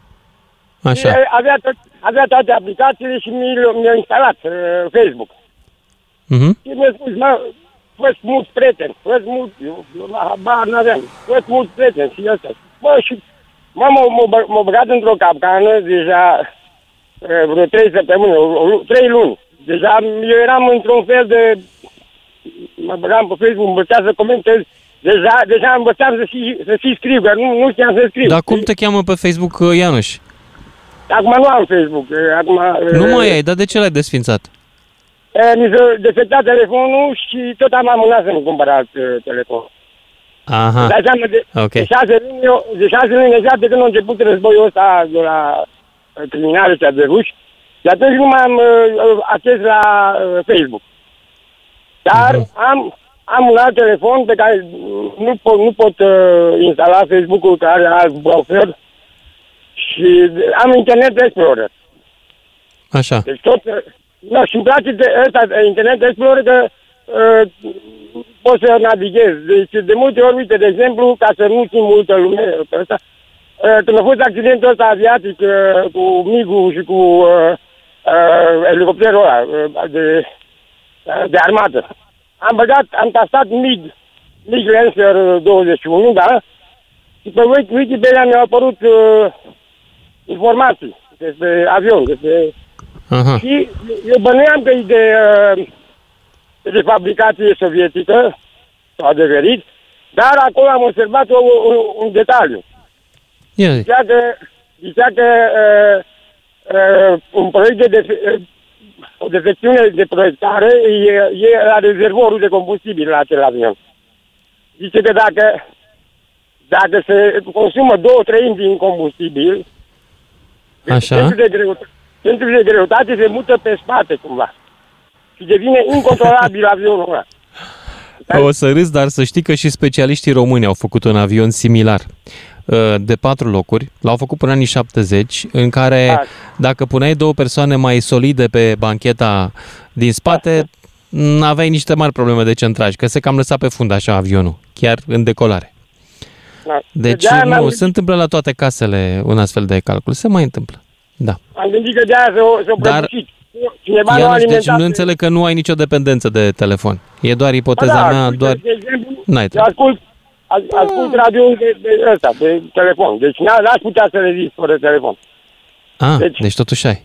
[SPEAKER 3] Așa.
[SPEAKER 16] Și avea, tot, avea toate aplicațiile și mi, mi-a instalat uh, Facebook.
[SPEAKER 3] Mhm.
[SPEAKER 16] Și mi-a spus, mă, fă mulți prieteni, fă mulți, eu, eu la habar n-aveam, fă mulți prieteni și asta. Bă, și mă, m-a, m-a, bă- m-a băgat într-o capcană deja uh, vreo trei săptămâni, o, o, lu- trei luni. Deja eu eram într-un fel de, mă băgam pe Facebook, învățam să comentez, deja, deja învățam să și, să și scriu, că nu, nu știam să scriu.
[SPEAKER 3] Dar cum te cheamă pe Facebook, uh, Ianuș?
[SPEAKER 16] Acum nu am Facebook, uh, acum...
[SPEAKER 3] Nu
[SPEAKER 16] uh,
[SPEAKER 3] mai ai, dar de ce l-ai desfințat?
[SPEAKER 16] E, mi s-a defectat telefonul și tot am amânat să-mi cumpăr alt uh, telefon.
[SPEAKER 3] Aha.
[SPEAKER 16] Dai seama de,
[SPEAKER 3] Ok.
[SPEAKER 16] de șase luni, eu, de șase luni exact de când a început războiul ăsta de la uh, criminali ăștia de ruși, și atunci nu mai am uh, acces la uh, Facebook. Dar am, am un alt telefon pe care nu pot, nu pot uh, instala Facebook-ul care are alt browser și am Internet Explorer.
[SPEAKER 3] Așa.
[SPEAKER 16] Deci tot... Da, și îmi place de ăsta, de Internet Explorer, că uh, poți să navighez. Deci de multe ori, uite, de exemplu, ca să nu țin multă lume pe ăsta, uh, când a fost accidentul ăsta aviatic uh, cu MIG-ul și cu uh, uh, elicopterul ăla uh, de, uh, de armată, am băgat, am tastat MIG, MIG Lancer 21, da? Și pe Wiki- Wikipedia mi-au apărut uh, informații despre avion, despre
[SPEAKER 3] Aha.
[SPEAKER 16] și eu bănuiam că e de, uh, de fabricație sovietică, s-a adeverit, dar acolo am observat o, un, un detaliu.
[SPEAKER 3] Ia zi.
[SPEAKER 16] Zicea că, zicea că uh, uh, un proiect de defe- uh, o defecțiune de proiectare e, e la rezervorul de combustibil la acel avion. Zice că dacă, dacă se consumă două treimi din combustibil,
[SPEAKER 3] Așa.
[SPEAKER 16] centrul de, greutate, centrul de greutate se mută pe spate cumva. Și devine incontrolabil avionul ăla.
[SPEAKER 3] O să râs, dar să știi că și specialiștii români au făcut un avion similar uh, de patru locuri, l-au făcut până în anii 70, în care dacă puneai două persoane mai solide pe bancheta din spate, aveai niște mari probleme de centraj, că se cam lăsa pe fund așa avionul, chiar în decolare.
[SPEAKER 16] Da.
[SPEAKER 3] Deci
[SPEAKER 16] De-aia
[SPEAKER 3] nu,
[SPEAKER 16] mi-am-
[SPEAKER 3] se întâmplă la toate casele un astfel de calcul. Se mai întâmplă. Da.
[SPEAKER 16] Am gândit că de-aia s-o, s-o
[SPEAKER 3] Dar-
[SPEAKER 16] prăbușit. Cineva nu a
[SPEAKER 3] Ianuș, deci
[SPEAKER 16] alimentat...
[SPEAKER 3] nu înțeleg că nu ai nicio dependență de telefon. E doar ipoteza
[SPEAKER 16] Ba da,
[SPEAKER 3] mea,
[SPEAKER 16] uite,
[SPEAKER 3] doar...
[SPEAKER 16] De exemplu,
[SPEAKER 3] N-ai
[SPEAKER 16] eu
[SPEAKER 3] treabă.
[SPEAKER 16] Ascult, as- ascult radio de, de ăsta, pe telefon. Deci n- n-aș putea să rezist fără telefon.
[SPEAKER 3] Ah, deci totuși ai.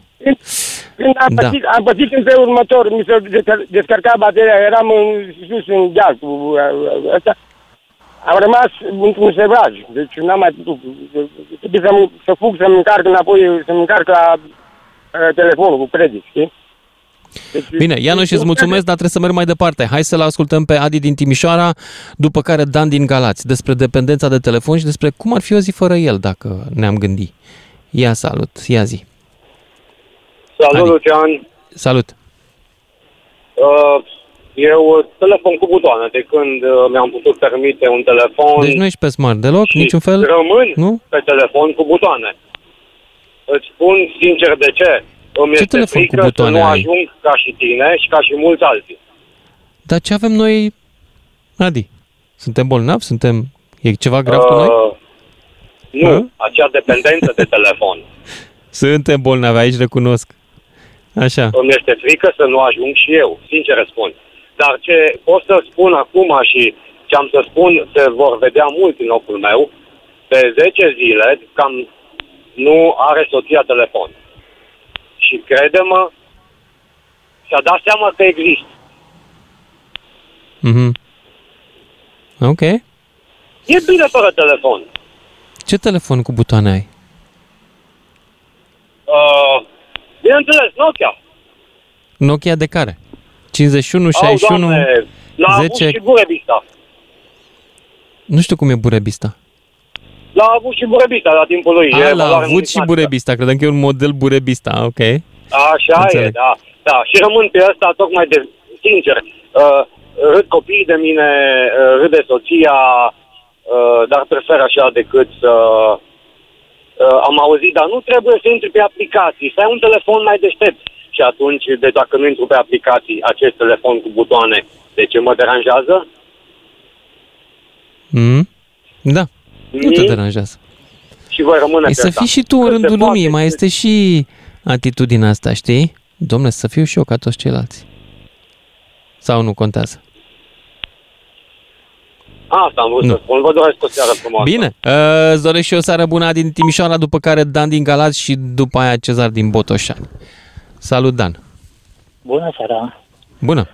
[SPEAKER 16] Când am,
[SPEAKER 3] Da.
[SPEAKER 16] pățit, am pățit în felul următor, mi se desca- descărca bateria, eram în, sus în deal cu uh, ăsta. Am rămas într-un sevraj, deci n-am mai putut. Trebuie să, să fug, să-mi încarc înapoi, să-mi încarc la uh, telefonul cu credit, știi? Deci,
[SPEAKER 3] Bine, Ianuș, îți mulțumesc, dar trebuie să merg mai departe. Hai să-l ascultăm pe Adi din Timișoara, după care Dan din Galați, despre dependența de telefon și despre cum ar fi o zi fără el, dacă ne-am gândit. Ia salut, ia zi.
[SPEAKER 17] Salut,
[SPEAKER 3] Adi.
[SPEAKER 17] Lucian.
[SPEAKER 3] Salut.
[SPEAKER 17] Uh, eu uh, telefon cu butoane de când uh, mi-am putut permite un telefon.
[SPEAKER 3] Deci nu ești pe smart deloc, niciun fel?
[SPEAKER 17] Rămân
[SPEAKER 3] Nu?
[SPEAKER 17] pe telefon cu butoane. Îți spun sincer de ce. Îmi
[SPEAKER 3] Ce
[SPEAKER 17] este
[SPEAKER 3] telefon cu
[SPEAKER 17] frică să
[SPEAKER 3] butoane
[SPEAKER 17] nu
[SPEAKER 3] ai?
[SPEAKER 17] ajung ca și tine și ca și mulți alții.
[SPEAKER 3] Dar ce avem noi, Adi? Suntem bolnavi? Suntem... E ceva grav cu noi?
[SPEAKER 17] Uh, nu, acea dependență de telefon. <laughs>
[SPEAKER 3] Suntem bolnavi, aici recunosc. Așa.
[SPEAKER 17] Îmi este frică să nu ajung și eu, sincer spun. Dar ce pot să spun acum și ce am să spun se vor vedea mult în locul meu, pe 10 zile cam nu are soția telefon. Și crede-mă, și-a dat seama că există.
[SPEAKER 3] Mhm. Ok.
[SPEAKER 17] E bine fără telefon.
[SPEAKER 3] Ce telefon cu butoane ai?
[SPEAKER 17] Uh, bineînțeles, Nokia.
[SPEAKER 3] Nokia de care? 51, 61,
[SPEAKER 17] Au, doamne, la
[SPEAKER 3] 10.
[SPEAKER 17] avut și Burebista.
[SPEAKER 3] Nu știu cum e burebista.
[SPEAKER 17] L-a avut și Burebista la timpul lui.
[SPEAKER 3] A,
[SPEAKER 17] E
[SPEAKER 3] l-a
[SPEAKER 17] valoare
[SPEAKER 3] avut și
[SPEAKER 17] numismatică.
[SPEAKER 3] burebista. Credeam că e un model burebista. Ok.
[SPEAKER 17] Așa
[SPEAKER 3] Înțeleg.
[SPEAKER 17] e, da. Da, și rămân pe asta tocmai de, sincer, uh, râd copiii de mine, uh, râde soția, uh, dar prefer așa decât să... Uh, am auzit, dar nu trebuie să intri pe aplicații, să ai un telefon mai deștept. Și atunci, de dacă nu intru pe aplicații, acest telefon cu butoane, de ce mă deranjează?
[SPEAKER 3] Mm? Da. Nu te
[SPEAKER 17] Mie?
[SPEAKER 3] deranjează.
[SPEAKER 17] Și voi rămâne
[SPEAKER 3] E
[SPEAKER 17] pe
[SPEAKER 3] să
[SPEAKER 17] asta.
[SPEAKER 3] fii și tu în
[SPEAKER 17] Că se
[SPEAKER 3] rândul
[SPEAKER 17] poate.
[SPEAKER 3] lumii. Mai este și atitudinea asta, știi? Domne, să fiu și eu ca toți ceilalți. Sau nu contează?
[SPEAKER 17] Asta am vrut să spun. Vă doresc o seară frumoasă.
[SPEAKER 3] Bine, uh, îți doresc și o seară bună din Timișoara, după care Dan din Galați și după aia Cezar din Botoșani. Salut, Dan!
[SPEAKER 18] Bună seara!
[SPEAKER 3] Bună!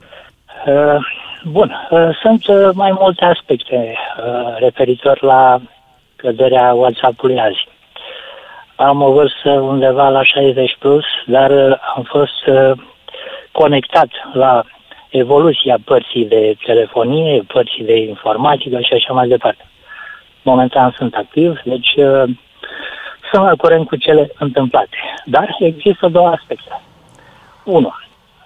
[SPEAKER 18] Uh, Bun, uh, sunt uh, mai multe aspecte uh, referitor la căderea WhatsApp-ului azi. Am o vârstă undeva la 60 plus, dar uh, am fost uh, conectat la evoluția părții de telefonie, părții de informatică și așa mai departe. Momentan sunt activ, deci uh, sunt la curent cu cele întâmplate. Dar există două aspecte. Unu,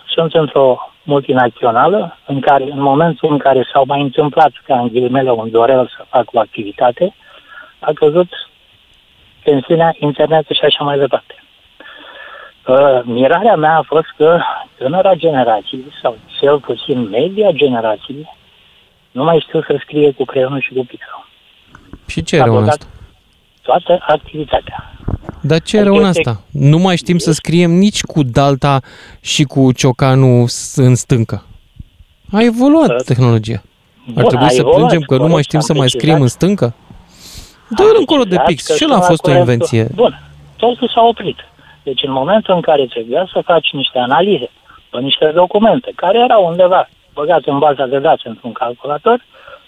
[SPEAKER 18] sunt într-o multinațională în care, în momentul în care s-au mai întâmplat, ca în ghilimele, un dorel să fac o activitate, a căzut tensiunea, internetul și așa mai departe. Uh, mirarea mea a fost că tânăra generație, sau cel puțin media generație, nu mai știu să scrie cu creionul și cu pixul.
[SPEAKER 3] Și ce e rău în
[SPEAKER 18] blocat
[SPEAKER 3] asta?
[SPEAKER 18] Toată activitatea.
[SPEAKER 3] Dar ce e rău în asta? Nu mai știm să scriem nici cu dalta și cu ciocanul s- în stâncă. A evoluat tehnologia. Ar
[SPEAKER 18] Bun,
[SPEAKER 3] trebui
[SPEAKER 18] a
[SPEAKER 3] să
[SPEAKER 18] evoluat,
[SPEAKER 3] plângem că nu mai
[SPEAKER 18] corect,
[SPEAKER 3] știm
[SPEAKER 18] am
[SPEAKER 3] să mai
[SPEAKER 18] precizat.
[SPEAKER 3] scriem în stâncă? Dă încolo de pix.
[SPEAKER 18] că
[SPEAKER 3] Și el
[SPEAKER 18] sunt
[SPEAKER 3] a
[SPEAKER 18] la
[SPEAKER 3] fost o
[SPEAKER 18] curentul-
[SPEAKER 3] invenție.
[SPEAKER 18] Bun, totul s-a oprit. Deci în momentul în care trebuia să faci niște analize pe niște documente care erau undeva băgate în baza de date într-un calculator,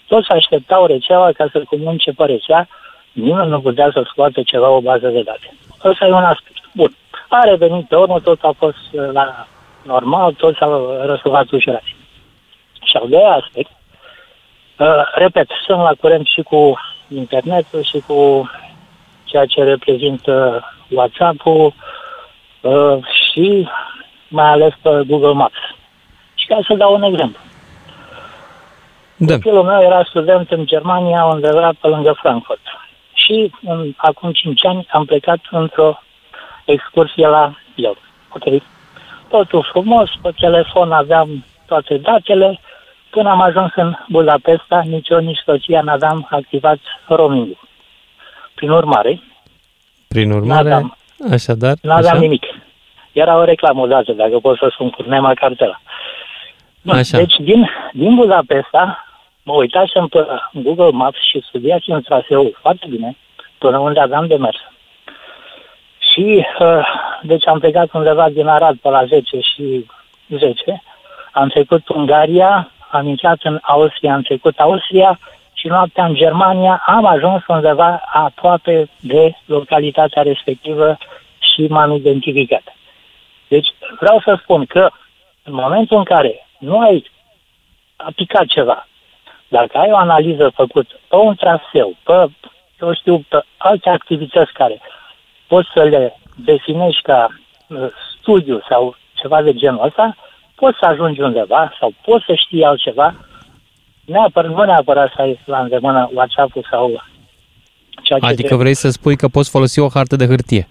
[SPEAKER 18] toți așteptau rețeaua ca să comunice pe rețea, nimeni nu putea să scoată ceva o bază de date. Ăsta e un aspect. Bun. A revenit pe urmă, tot a fost uh, la normal, tot s-a răsuflat ușurat. Și al doilea aspect, uh, repet, sunt la curent și cu internetul și cu ceea ce reprezintă WhatsApp-ul uh, și mai ales pe Google Maps. Și ca să dau un exemplu.
[SPEAKER 3] Da.
[SPEAKER 18] Copilul meu era student în Germania, undeva pe lângă Frankfurt. Și în, acum 5 ani am plecat într-o excursie la el. Ok. Totul frumos, pe telefon aveam toate datele. Până am ajuns în Budapesta, nici eu, nici soția n-aveam activat roaming Prin urmare,
[SPEAKER 3] Prin urmare,
[SPEAKER 18] N-aveam.
[SPEAKER 3] așadar,
[SPEAKER 18] nu aveam
[SPEAKER 3] așa?
[SPEAKER 18] nimic. Era o reclamă odată, dacă pot să spun cu nema cartela. Bun,
[SPEAKER 3] Așa.
[SPEAKER 18] Deci din, din Budapesta mă uitasem pe Google Maps și studiasem traseul foarte bine până unde aveam de mers. Și uh, deci am plecat undeva din Arad pe la 10 și 10. Am trecut Ungaria, am intrat în Austria, am trecut Austria și noaptea în Germania am ajuns undeva aproape de localitatea respectivă și m-am identificat. Deci vreau să spun că în momentul în care nu ai aplicat ceva, dacă ai o analiză făcută pe un traseu, pe, eu știu, pe alte activități care poți să le definești ca uh, studiu sau ceva de genul ăsta, poți să ajungi undeva sau poți să știi altceva, neapărat, nu neapărat să ai la îndemână WhatsApp-ul sau ceea ce
[SPEAKER 3] Adică
[SPEAKER 18] trebuie.
[SPEAKER 3] vrei să spui că poți folosi o hartă de hârtie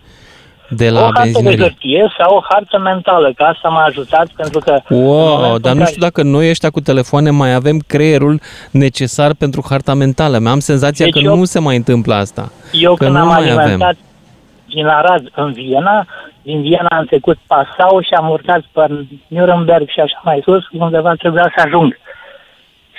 [SPEAKER 3] de la
[SPEAKER 18] o hartă de
[SPEAKER 3] benzinărie.
[SPEAKER 18] hârtie sau o hartă mentală, că asta m-a ajutat pentru că... în
[SPEAKER 3] Wow,
[SPEAKER 18] momentul
[SPEAKER 3] dar
[SPEAKER 18] în
[SPEAKER 3] nu
[SPEAKER 18] care-
[SPEAKER 3] știu dacă noi ăștia cu telefoane mai avem creierul necesar pentru harta mentală. Mi-am senzația
[SPEAKER 18] Deci
[SPEAKER 3] că
[SPEAKER 18] eu-
[SPEAKER 3] nu se mai întâmplă asta.
[SPEAKER 18] Eu
[SPEAKER 3] că
[SPEAKER 18] când
[SPEAKER 3] nu
[SPEAKER 18] am
[SPEAKER 3] mai
[SPEAKER 18] alimentat
[SPEAKER 3] avem.
[SPEAKER 18] din Arad în Viena, din Viena am trecut Passau și am urcat pe Nuremberg și așa mai sus, undeva trebuia să ajung.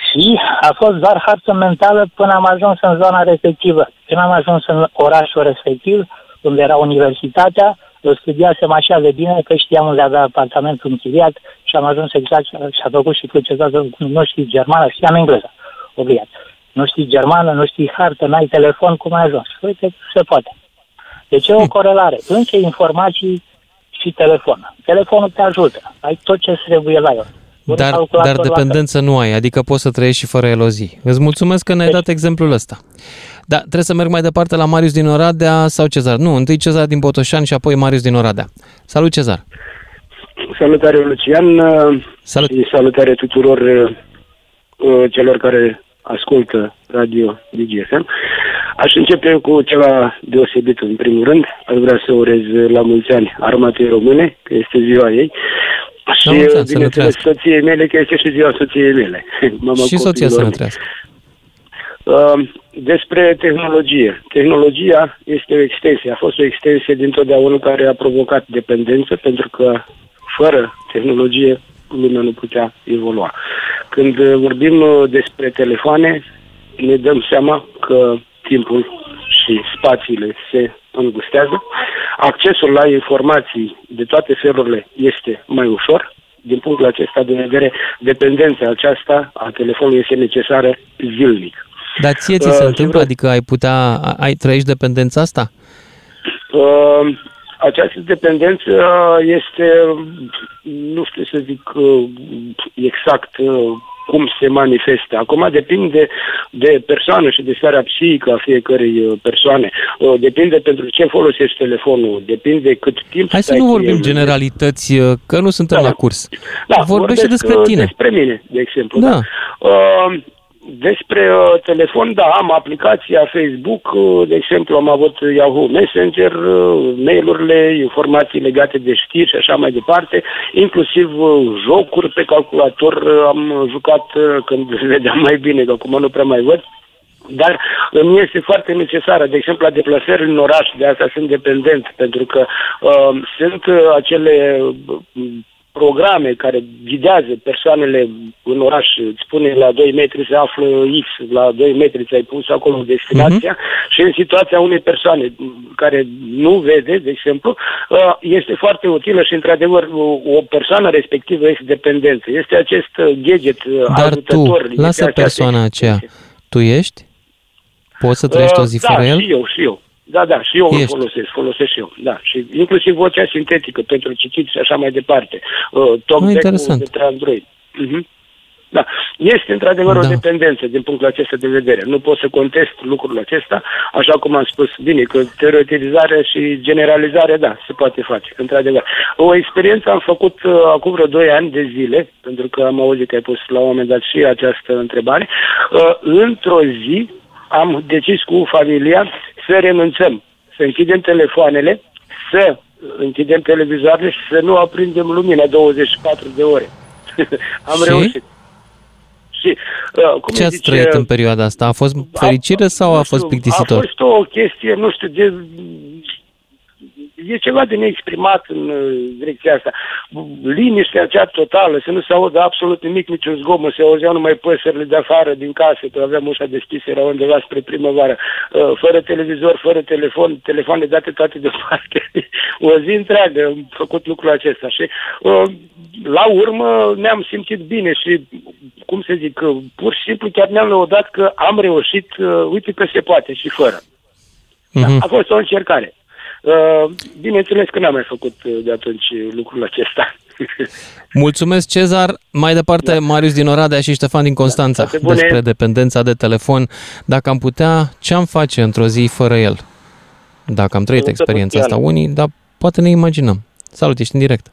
[SPEAKER 18] Și a fost doar hartă mentală până am ajuns în zona respectivă. Când am ajuns în orașul respectiv, unde era universitatea, îl studiasem așa de bine că știam unde avea apartamentul închiriat și am ajuns exact și a făcut și procesatul, nu știi germană, știam engleză, obligat. Nu știi germană, nu știi hartă, n-ai telefon, cum ai ajuns? Uite, se poate. Deci e o corelare între informații și telefon. Telefonul te ajută, ai tot ce trebuie la el. Un
[SPEAKER 3] Dar,
[SPEAKER 18] calculator
[SPEAKER 3] dar
[SPEAKER 18] la fel.
[SPEAKER 3] dependență nu ai, adică poți să trăiești și fără el o zi. Îți mulțumesc că ne-ai
[SPEAKER 18] Deci-
[SPEAKER 3] dat exemplul ăsta. Da, trebuie să merg mai departe la Marius din Oradea sau Cezar. Nu, întâi Cezar din Botoșani și apoi Marius din Oradea. Salut, Cezar!
[SPEAKER 19] Salutare, Lucian.
[SPEAKER 3] Salut.
[SPEAKER 19] Și salutare tuturor uh, celor care ascultă Radio DGFM. Aș începe cu ceva deosebit în primul rând. Aș vrea să urez la mulți ani armatei române, că este ziua ei. Și,
[SPEAKER 3] La mulți ani, să ne
[SPEAKER 19] bineînțeles,
[SPEAKER 3] trăiască.
[SPEAKER 19] soției mele, că este și ziua soției mele. <laughs> Mama
[SPEAKER 3] și soția să
[SPEAKER 19] copiilor
[SPEAKER 3] ne
[SPEAKER 19] mei.
[SPEAKER 3] trăiască.
[SPEAKER 19] Uh, despre tehnologie. Tehnologia este o extensie, a fost o extensie dintotdeauna care a provocat dependență, pentru că fără tehnologie lumea nu putea evolua. Când uh, vorbim uh, despre telefoane, ne dăm seama că timpul și spațiile se îngustează, accesul la informații de toate felurile este mai ușor, din punctul acesta de vedere, dependența aceasta a telefonului este necesară zilnic.
[SPEAKER 3] Dar ție ți
[SPEAKER 19] Uh,
[SPEAKER 3] se
[SPEAKER 19] și
[SPEAKER 3] întâmplă?
[SPEAKER 19] vreau-
[SPEAKER 3] Adică ai putea, ai trăiești dependența asta?
[SPEAKER 19] Uh, această dependență este, nu știu să zic uh, exact uh, cum se manifestă. Acum depinde de persoană și de starea psihică a fiecărei uh, persoane. Uh, Depinde pentru ce folosești telefonul, depinde cât timp
[SPEAKER 3] Hai să
[SPEAKER 19] stai
[SPEAKER 3] nu
[SPEAKER 19] cu
[SPEAKER 3] vorbim
[SPEAKER 19] el.
[SPEAKER 3] generalități, că nu suntem
[SPEAKER 19] Da.
[SPEAKER 3] la curs.
[SPEAKER 19] Da,
[SPEAKER 3] Vorbește
[SPEAKER 19] vorbesc,
[SPEAKER 3] despre
[SPEAKER 19] uh,
[SPEAKER 3] tine.
[SPEAKER 19] Despre mine, de exemplu.
[SPEAKER 3] Da.
[SPEAKER 19] Da. Uh, despre uh, telefon, da, am aplicația Facebook, uh, de exemplu, am avut Yahoo Messenger, uh, mail-urile, informații legate de știri și așa mai departe, inclusiv uh, jocuri pe calculator uh, am jucat uh, când <laughs> vedeam mai bine, că acum nu prea mai văd. Dar îmi este foarte necesară, de exemplu, la deplasări în oraș, de asta sunt dependent, pentru că uh, sunt uh, acele uh, programe care ghidează persoanele în oraș, îți spune la 2 metri se află X, la 2 metri ți-ai pus acolo destinația și în situația unei persoane care nu vede, de exemplu, uh, este foarte utilă și, într-adevăr, o o persoană respectivă este dependentă. Este acest uh, gadget uh,
[SPEAKER 3] Dar
[SPEAKER 19] ajutător.
[SPEAKER 3] tu,
[SPEAKER 19] este
[SPEAKER 3] lasă
[SPEAKER 19] această
[SPEAKER 3] persoana aceea. Tu ești? Poți să trăiești o zi
[SPEAKER 19] Uh,
[SPEAKER 3] fără
[SPEAKER 19] da,
[SPEAKER 3] el?
[SPEAKER 19] și eu, și eu. Da, da, și eu îl
[SPEAKER 3] Ești.
[SPEAKER 19] folosesc, folosesc și eu, da. Și inclusiv vocea sintetică pentru citit și așa mai departe. Uh, talkback-ul
[SPEAKER 3] interesant.
[SPEAKER 19] de Android. Mhm. Da, este într-adevăr
[SPEAKER 3] Da.
[SPEAKER 19] o dependență din punctul acesta de vedere. Nu pot să contest lucrul acesta, așa cum am spus bine, că teoretizare și generalizare, da, se poate face, într-adevăr. O experiență am făcut uh, acum vreo 2 ani de zile, pentru că am auzit că ai pus la un moment dat și această întrebare. Uh, într-o zi am decis cu familia să renunțăm, să închidem telefoanele, să închidem televizoarele și să nu aprindem lumina 24 de ore. <laughs> Am
[SPEAKER 3] Și?
[SPEAKER 19] reușit. Și, uh, cum
[SPEAKER 3] Ce
[SPEAKER 19] îi
[SPEAKER 3] ați
[SPEAKER 19] zice,
[SPEAKER 3] trăit în perioada asta? A fost fericire sau a
[SPEAKER 19] nu
[SPEAKER 3] fost
[SPEAKER 19] știu,
[SPEAKER 3] plictisitor?
[SPEAKER 19] A fost o chestie, nu știu, de... E ceva de neexprimat în uh, direcția asta. Liniștea acea totală, să nu se audă absolut nimic, niciun zgomot, se auzeau numai păsările de afară, din casă, că aveam ușa deschisă, era undeva spre primăvară, Uh, fără televizor, fără telefon, telefoane date toate deoparte. <laughs> o zi întreagă am făcut lucrul acesta și uh, la urmă ne-am simțit bine și, cum să zic, uh, pur și simplu chiar ne-am lăudat că am reușit, uh, uite că se poate și fără.
[SPEAKER 3] Mhm.
[SPEAKER 19] A fost o încercare. Uh, bineînțeles că n-am mai făcut uh, de atunci lucrul acesta. <laughs>
[SPEAKER 3] Mulțumesc, Cezar. Mai departe, Marius din Oradea și Ștefan din Constanța
[SPEAKER 19] toate bune.
[SPEAKER 3] despre dependența de telefon. Dacă am putea, ce am face într-o zi fără el? Dacă am trăit
[SPEAKER 20] Salutări,
[SPEAKER 3] experiența asta
[SPEAKER 20] Lucian.
[SPEAKER 3] unii, dar poate ne imaginăm. Salut, ești în direct.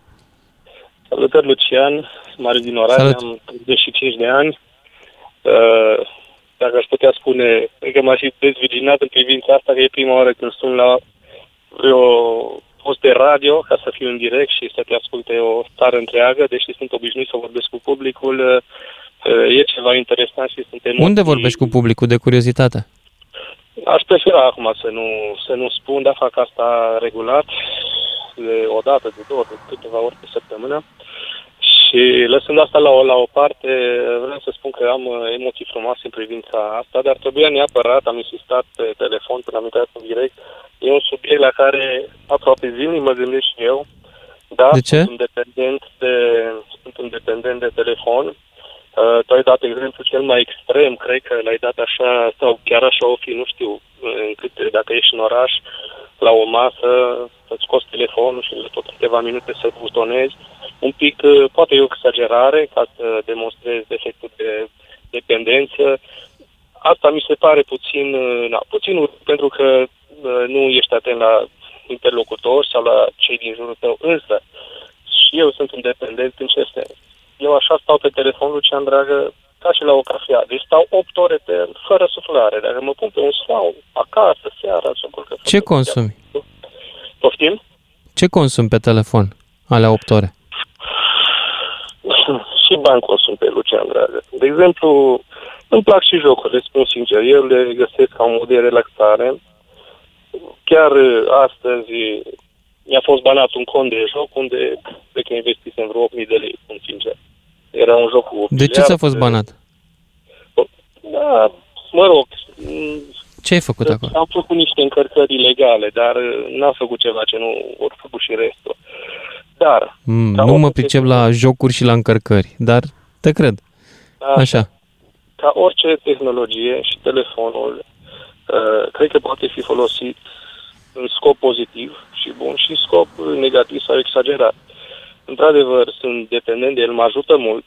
[SPEAKER 20] Salutări, Lucian. Sunt Marius din Oradea,
[SPEAKER 3] Salut.
[SPEAKER 20] am 35 de ani. Uh, Dacă aș putea spune, cred că m-aș fi dezvirginat în privința asta, că e prima oară când sun la vreo post de radio ca să fiu în direct și să te asculte o țară întreagă, deși sunt obișnuit să vorbesc cu publicul. uh, E ceva interesant și sunt emoții.
[SPEAKER 3] Unde vorbești cu publicul de curiozitate?
[SPEAKER 20] Aș prefera acum să nu, să nu spun, dar fac asta regulat, de o dată, de două, de câteva ori pe săptămână. Și lăsând asta la o, la o parte, vreau să spun că am uh, emoții frumoase în privința asta, dar trebuia neapărat, am insistat pe telefon până am intrat în direct. E un subiect la care aproape zilnic mă gândesc și eu. Da,
[SPEAKER 3] De ce?
[SPEAKER 20] sunt un dependent de, sunt un dependent de telefon. Uh, tu ai dat exemplu cel mai extrem, cred că l-ai dat așa, sau chiar așa o fi, nu știu, încât dacă ești în oraș, la o masă, să-ți scoți telefonul și tot câteva minute să butonezi. Un pic, uh, poate e o exagerare, ca să demonstrezi defectul de dependență. Asta mi se pare puțin, uh, na, puțin urât, pentru că uh, nu ești atent la interlocutor sau la cei din jurul tău, însă și eu sunt independent în ce sens. Eu așa stau pe telefon, Lucian Dragă, ca și la o cafea. Deci stau 8 ore pe el, fără suflare. Dacă mă pun pe un scaun, acasă, seara, să culcă.
[SPEAKER 3] Ce consumi?
[SPEAKER 20] Poftim?
[SPEAKER 3] Ce consumi pe telefon alea 8 ore? <clears throat>
[SPEAKER 20] și bani consum pe Lucian Dragă. De exemplu, îmi plac și jocurile, spun sincer. Eu le găsesc ca un mod de relaxare. Chiar uh, astăzi mi-a fost banat un cont de joc unde cred că investisem vreo 8.000 de lei, spun sincer. Era un joc cu
[SPEAKER 3] De ce ți-a fost banat?
[SPEAKER 20] Da, mă rog, m,
[SPEAKER 3] Ce ai făcut acolo?
[SPEAKER 20] am făcut niște încărcări ilegale, dar uh, n-am făcut ceva ce nu vor făcut și restul. Dar,
[SPEAKER 3] Mm,
[SPEAKER 20] ca
[SPEAKER 3] nu mă
[SPEAKER 20] orice
[SPEAKER 3] pricep la jocuri și la încărcări, dar te cred. Așa.
[SPEAKER 20] ca orice tehnologie și telefonul, uh, cred că poate fi folosit în scop pozitiv și bun și în scop negativ sau exagerat. Într-adevăr, sunt dependent de el, mă ajută mult.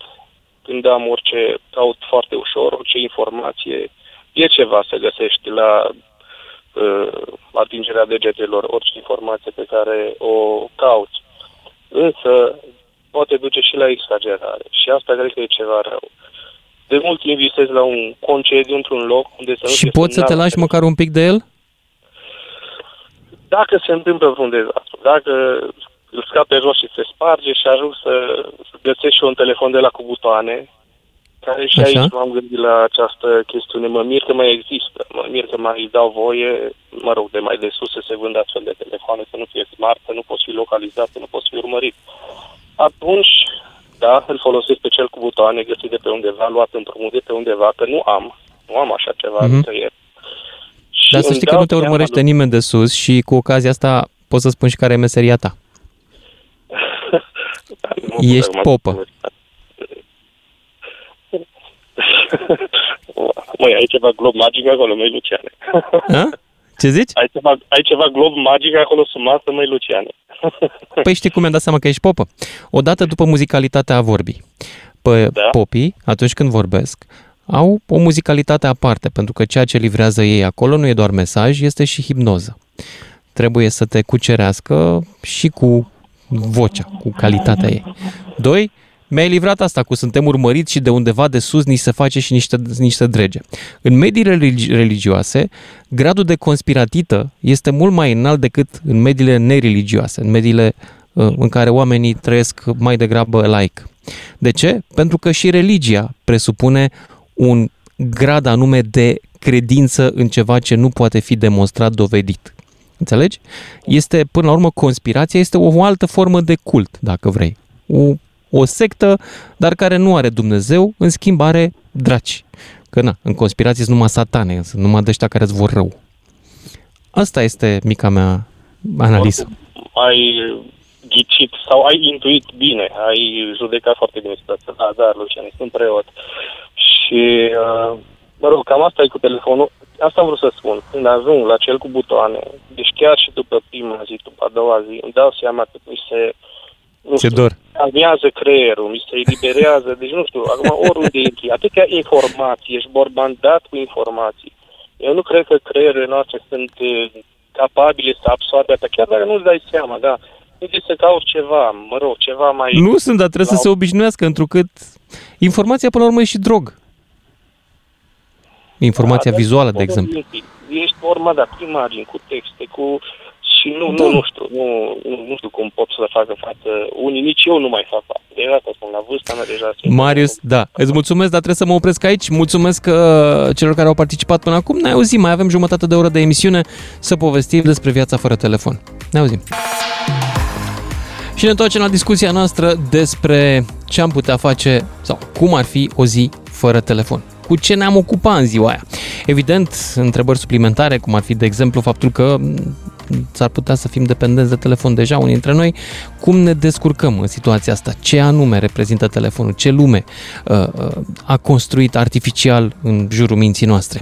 [SPEAKER 20] Când am orice, caut foarte ușor, orice informație, e ceva să găsești la uh, atingerea degetelor, orice informație pe care o cauți. Însă, poate duce și la exagerare. Și asta cred că e ceva rău. De mult timp visez la un concediu într-un loc unde să nu
[SPEAKER 3] Și
[SPEAKER 20] fie
[SPEAKER 3] poți să te
[SPEAKER 20] semnal-
[SPEAKER 3] lași măcar un pic de el?
[SPEAKER 20] Dacă se întâmplă vreun dezastru, dacă îl scap pe jos și se sparge și ajung să să găsesc și un telefon de la cu butoane, care și
[SPEAKER 3] Așa.
[SPEAKER 20] aici m-am gândit la această chestiune. Mă mir că mai există, mă mir că mai dau voie, mă rog, de mai de sus să se vândă astfel de telefoane, să nu fie smart, să nu poți fi localizat, să nu poți fi urmărit. Atunci, da, îl folosesc pe cel cu butoane găsit de pe undeva, luat împrumut de pe undeva, că nu am, nu am așa ceva
[SPEAKER 3] Mhm.
[SPEAKER 20] mm-hmm. nicăieri. Și
[SPEAKER 3] Dar să
[SPEAKER 20] îmi
[SPEAKER 3] știi că
[SPEAKER 20] dau
[SPEAKER 3] nu te
[SPEAKER 20] seama,
[SPEAKER 3] urmărește nimeni de sus și cu ocazia asta pot să spun și care e meseria ta. Ești popă. <laughs>
[SPEAKER 20] Măi, ai ceva glob magic acolo, măi, Luciane.
[SPEAKER 3] A? Ce zici?
[SPEAKER 20] Ai ceva, ai ceva glob magic acolo sub masă, măi, Luciane. <laughs>
[SPEAKER 3] Păi știi cum mi-am dat seama că ești popă? Odată după muzicalitatea vorbii. Păi da? popii, atunci când vorbesc, au o muzicalitate aparte, pentru că ceea ce livrează ei acolo nu e doar mesaj, este și hipnoză. Trebuie să te cucerească și cu vocea, cu calitatea ei. Doi, mi-ai livrat asta cu suntem urmăriți și de undeva de sus ni se face și niște, niște drege. În mediile religi- religioase, gradul de conspiratită este mult mai înalt decât în mediile nereligioase, în mediile uh, în care oamenii trăiesc mai degrabă laic. De ce? Pentru că și religia presupune un grad anume de credință în ceva ce nu poate fi demonstrat, dovedit. Înțelegi? Este, până la urmă, conspirația este o altă formă de cult, dacă vrei. O, o sectă, dar care nu are Dumnezeu, în schimb are draci. Că na, în conspirație sunt numai satane, sunt numai de ăștia care îți vor rău. Asta este mica mea analiză.
[SPEAKER 20] Ai ghicit sau ai intuit bine, ai judecat foarte bine situația. Da, da, Lucian, sunt preot. Și, uh, mă rog, cam asta e cu telefonul. Asta am vrut să spun. Când ajung la cel cu butoane, deci chiar și după prima zi, după a doua zi, îmi dau seama că mi se nu
[SPEAKER 3] Ce
[SPEAKER 20] știu,
[SPEAKER 3] dor.
[SPEAKER 20] calmează creierul, mi se eliberează, deci nu știu, acum oriunde intri, atâtea informații, ești borbandat cu informații. Eu nu cred că creierile noastre sunt eh, capabile să absorbe asta, chiar dacă nu-ți dai seama, da. Trebuie să cauți ceva, mă rog, ceva mai...
[SPEAKER 3] Nu sunt, dar trebuie să se obișnuiască, întrucât informația până la urmă e și drog. Informația
[SPEAKER 20] Da,
[SPEAKER 3] vizuală,
[SPEAKER 20] da,
[SPEAKER 3] de exemplu.
[SPEAKER 20] Ești format de cu imagini, cu texte, cu... Și nu,
[SPEAKER 3] Da.
[SPEAKER 20] nu, nu știu, nu, nu, nu știu cum pot să facă față. Unii, nici eu nu mai fac față. De data sunt la vârsta mea deja. simt-
[SPEAKER 3] Marius, da, îți mulțumesc, dar trebuie să mă opresc aici. Mulțumesc uh, celor care au participat până acum. Ne auzim, mai avem jumătate de oră de emisiune să povestim despre viața fără telefon. Ne auzim. Și ne întoarcem la discuția noastră despre ce am putea face sau cum ar fi o zi fără telefon. Cu ce ne-am ocupat în ziua aia? Evident, întrebări suplimentare, cum ar fi, de exemplu, faptul că m, s-ar putea să fim dependenți de telefon deja unii dintre noi. Cum ne descurcăm în situația asta? Ce anume reprezintă telefonul? Ce lume uh, uh, a construit artificial în jurul minții noastre?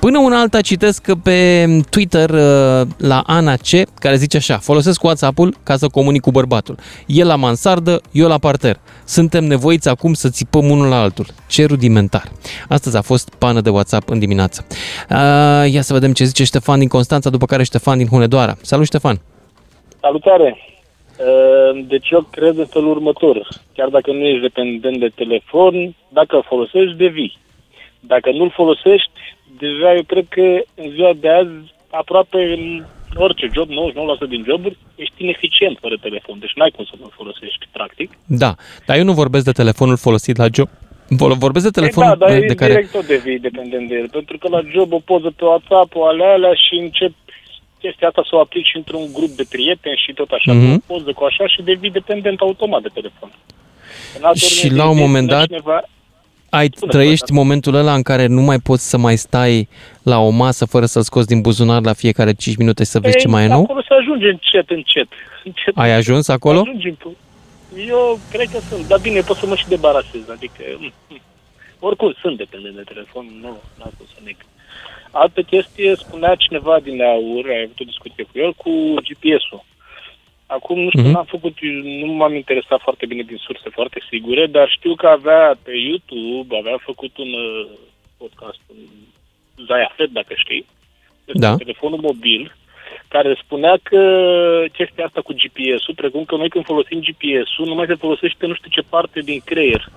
[SPEAKER 3] Până una alta citesc pe Twitter uh, la Ana C, care zice așa, folosesc WhatsApp-ul ca să comunic cu bărbatul. El la mansardă, eu la parter. Suntem nevoiți acum să țipăm unul la altul. Ce rudimentar. Astăzi a fost pană de WhatsApp în dimineață. Uh, ia să vedem ce zice Ștefan din Constanța, după care Ștefan din Hunedoara. Salut Ștefan!
[SPEAKER 6] Salutare! Uh, Deci eu cred în felul următor. Chiar dacă nu ești dependent de telefon, dacă îl folosești, devii. Dacă nu-l folosești, deja eu cred că în ziua de azi, aproape în orice job, 99% din joburi, ești ineficient fără telefon. Deci n-ai cum să nu-l folosești, practic.
[SPEAKER 3] Da, dar eu nu vorbesc de telefonul folosit la job. Vol- Vorbesc de telefonul
[SPEAKER 6] e, da, dar
[SPEAKER 3] de, de care...
[SPEAKER 6] direct tot devii dependent de el. Pentru că la job o poză pe WhatsApp, o alea, alea și încep chestia asta să o aplici într-un grup de prieteni și tot așa,
[SPEAKER 3] Mhm.
[SPEAKER 6] cu o poză, cu așa și devii dependent automat de telefon. În altă
[SPEAKER 3] Și
[SPEAKER 6] ordine
[SPEAKER 3] la
[SPEAKER 6] de
[SPEAKER 3] un
[SPEAKER 6] idei,
[SPEAKER 3] moment
[SPEAKER 6] sună
[SPEAKER 3] dat,
[SPEAKER 6] Cineva,
[SPEAKER 3] Ai, trăiești momentul ăla în care nu mai poți să mai stai la o masă fără să-l scoți din buzunar la fiecare 5 minute și să vezi ce mai e nou?
[SPEAKER 6] Acolo se ajunge încet, încet. încet
[SPEAKER 3] Ai ajuns acolo?
[SPEAKER 6] Ajungem. Eu cred că sunt, dar bine, pot să mă și debarasez, adică... mm, mm. Oricum, sunt dependent de telefon, nu, n-am cum să neg. Altă chestie, spunea cineva din aur, ai avut o discuție cu el, cu GPS-ul. Acum, nu știu,
[SPEAKER 3] Mhm.
[SPEAKER 6] n-am făcut, nu m-am interesat foarte bine din surse foarte sigure, dar știu că avea pe YouTube, avea făcut un uh, podcast, un Zaya Fed, dacă știi, despre
[SPEAKER 3] Da.
[SPEAKER 6] telefonul mobil, care spunea că chestia asta cu GPS-ul, precum că noi când folosim GPS-ul, nu mai se folosește nu știu ce parte din creier.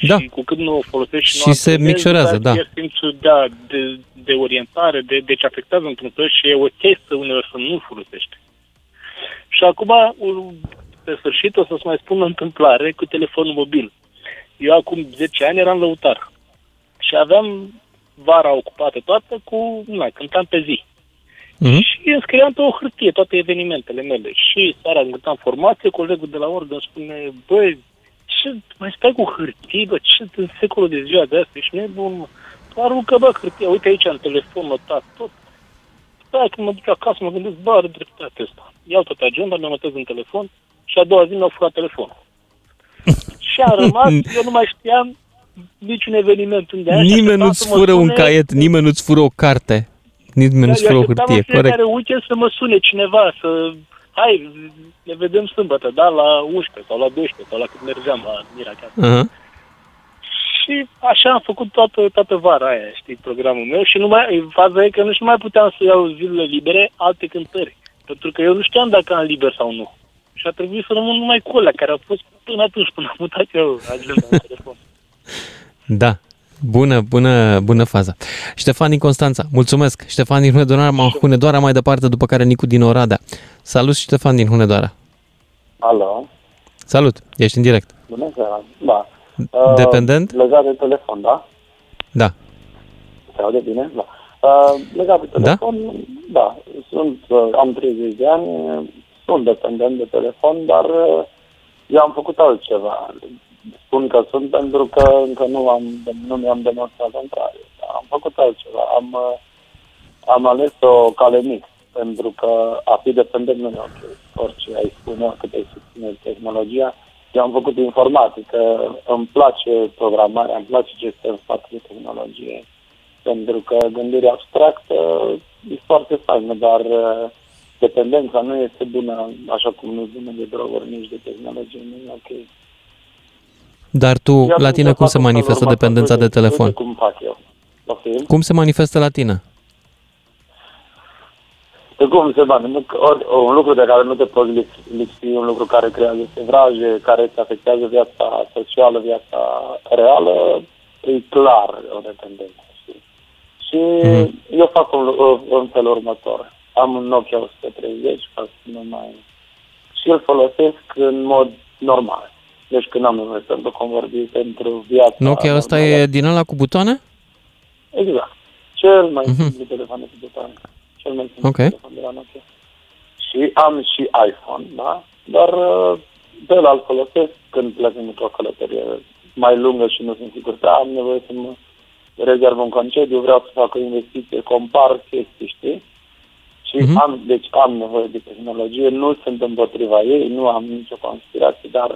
[SPEAKER 3] Da.
[SPEAKER 6] Și cu cât nu o folosești
[SPEAKER 3] Și
[SPEAKER 6] nu
[SPEAKER 3] se
[SPEAKER 6] antrenezi,
[SPEAKER 3] micșorează,
[SPEAKER 6] dar
[SPEAKER 3] da.
[SPEAKER 6] pierzi simțul da, de, de orientare, de, deci afectează într-un fel și e ok să uneori să nu folosești. Și acum, u- pe sfârșit, o să-ți mai spun o întâmplare cu telefonul mobil. Eu acum 10 ani eram lăutar și aveam vara ocupată toată cu, na, cântam pe zi.
[SPEAKER 3] Mhm.
[SPEAKER 6] Și îmi scriam pe o hârtie toate evenimentele mele. Și seara când am formație, colegul de la org îmi spune, băi, ce mai stai cu hârtii, bă, ce în secolul de ziua de asta, ești nebun, mă. Tu aruncă, bă, hârtia, uite aici în telefon notat tot. Da, când mă duc acasă, mă gândesc, bă, are dreptate asta. Iau tot agenda, mi-o notez în telefon și a doua zi mi-au furat telefonul. <laughs> și am rămas, eu nu mai știam niciun eveniment unde așa,
[SPEAKER 3] Nimeni
[SPEAKER 6] așteptam
[SPEAKER 3] nu-ți
[SPEAKER 6] să mă
[SPEAKER 3] fură un
[SPEAKER 6] sune-
[SPEAKER 3] caiet, nimeni nu-ți fură o carte, nimeni nu-ți
[SPEAKER 6] eu
[SPEAKER 3] fură o
[SPEAKER 6] așteptam
[SPEAKER 3] hârtie,
[SPEAKER 6] în fiecare
[SPEAKER 3] corect.
[SPEAKER 6] weekend să mă sune cineva, să... Hai, ne vedem sâmbătă, da, la 11 sau la 12 sau la cât mergeam la Mira chiar.
[SPEAKER 3] Aha.
[SPEAKER 6] Și așa am făcut toată, toată vara aia, știi, programul meu și nu mai, faza e că nici nu mai puteam să iau zilele libere alte cântări. Pentru că eu nu știam dacă am liber sau nu. Și a trebuit să rămân numai cu alea care au fost până atunci, până am mutat eu agenda în telefon. <laughs>
[SPEAKER 3] Da, bună, bună, bună faza. Ștefan din Constanța, mulțumesc. Ștefan din Hunedoara, Hunedoara mai departe, după care Nicu din Oradea. Salut, Ștefan din Hunedoara.
[SPEAKER 21] Alo,
[SPEAKER 3] Salut, ești în direct.
[SPEAKER 21] Bună seara. Da.
[SPEAKER 3] Dependent?
[SPEAKER 21] Uh, legat de telefon, da?
[SPEAKER 3] Da.
[SPEAKER 21] Se aude bine? Da. Uh, legat de telefon, da. da. Sunt, uh, am 30 de ani, sunt dependent de telefon, dar uh, eu am făcut altceva. Spun că sunt pentru că încă nu, am, nu mi-am demonstrat contrariu. Am făcut altceva. Am, uh, am ales o cale mixtă pentru că a fi dependent nu e ok. Orice ai spune, oricât ai susține tehnologia. Eu am făcut informatică, îmi place programarea, îmi place ce este în spatele tehnologiei. Pentru că gândirea abstractă e foarte faină, dar uh, dependența nu este bună, așa cum nu bună de droguri, nici de tehnologie, nu e ok.
[SPEAKER 3] Dar tu,
[SPEAKER 21] Eu
[SPEAKER 3] la tine,
[SPEAKER 21] atunci
[SPEAKER 3] cum
[SPEAKER 21] fac
[SPEAKER 3] se
[SPEAKER 21] în
[SPEAKER 3] manifestă
[SPEAKER 21] felul
[SPEAKER 3] dependența de
[SPEAKER 21] următor.
[SPEAKER 3] telefon?
[SPEAKER 21] Uite Cum fac eu? Poftim?
[SPEAKER 3] Cum se manifestă la tine?
[SPEAKER 21] De cum se bani? Ori, un lucru de care nu te poți lipsi, lipsi, un lucru care creează sevraje, care îți afectează viața socială, viața reală, e clar o dependență. știi? Și
[SPEAKER 3] Mhm.
[SPEAKER 21] eu fac un, lu- în felul următor. Am un Nokia 130, ca să nu mai... Și îl folosesc în mod normal. Deci când am nevoie pentru convorbiri, pentru viața...
[SPEAKER 3] Nokia ăsta
[SPEAKER 21] normală.
[SPEAKER 3] e din ăla cu butoane?
[SPEAKER 21] Exact. Cel mai
[SPEAKER 3] Mhm.
[SPEAKER 21] simplu telefon cu butoane. Cel mai simplu
[SPEAKER 3] Ok.
[SPEAKER 21] telefon de la Nokia. Și am și iPhone, da? Dar uh, pe ăla îl folosesc când plec într-o călătorie mai lungă și nu sunt sigur că am nevoie să mă rezerv un concediu, vreau să fac o investiție, compar chestii, știi? Și
[SPEAKER 3] Mhm.
[SPEAKER 21] am, deci am nevoie de tehnologie, nu sunt împotriva ei, nu am nicio conspirație, dar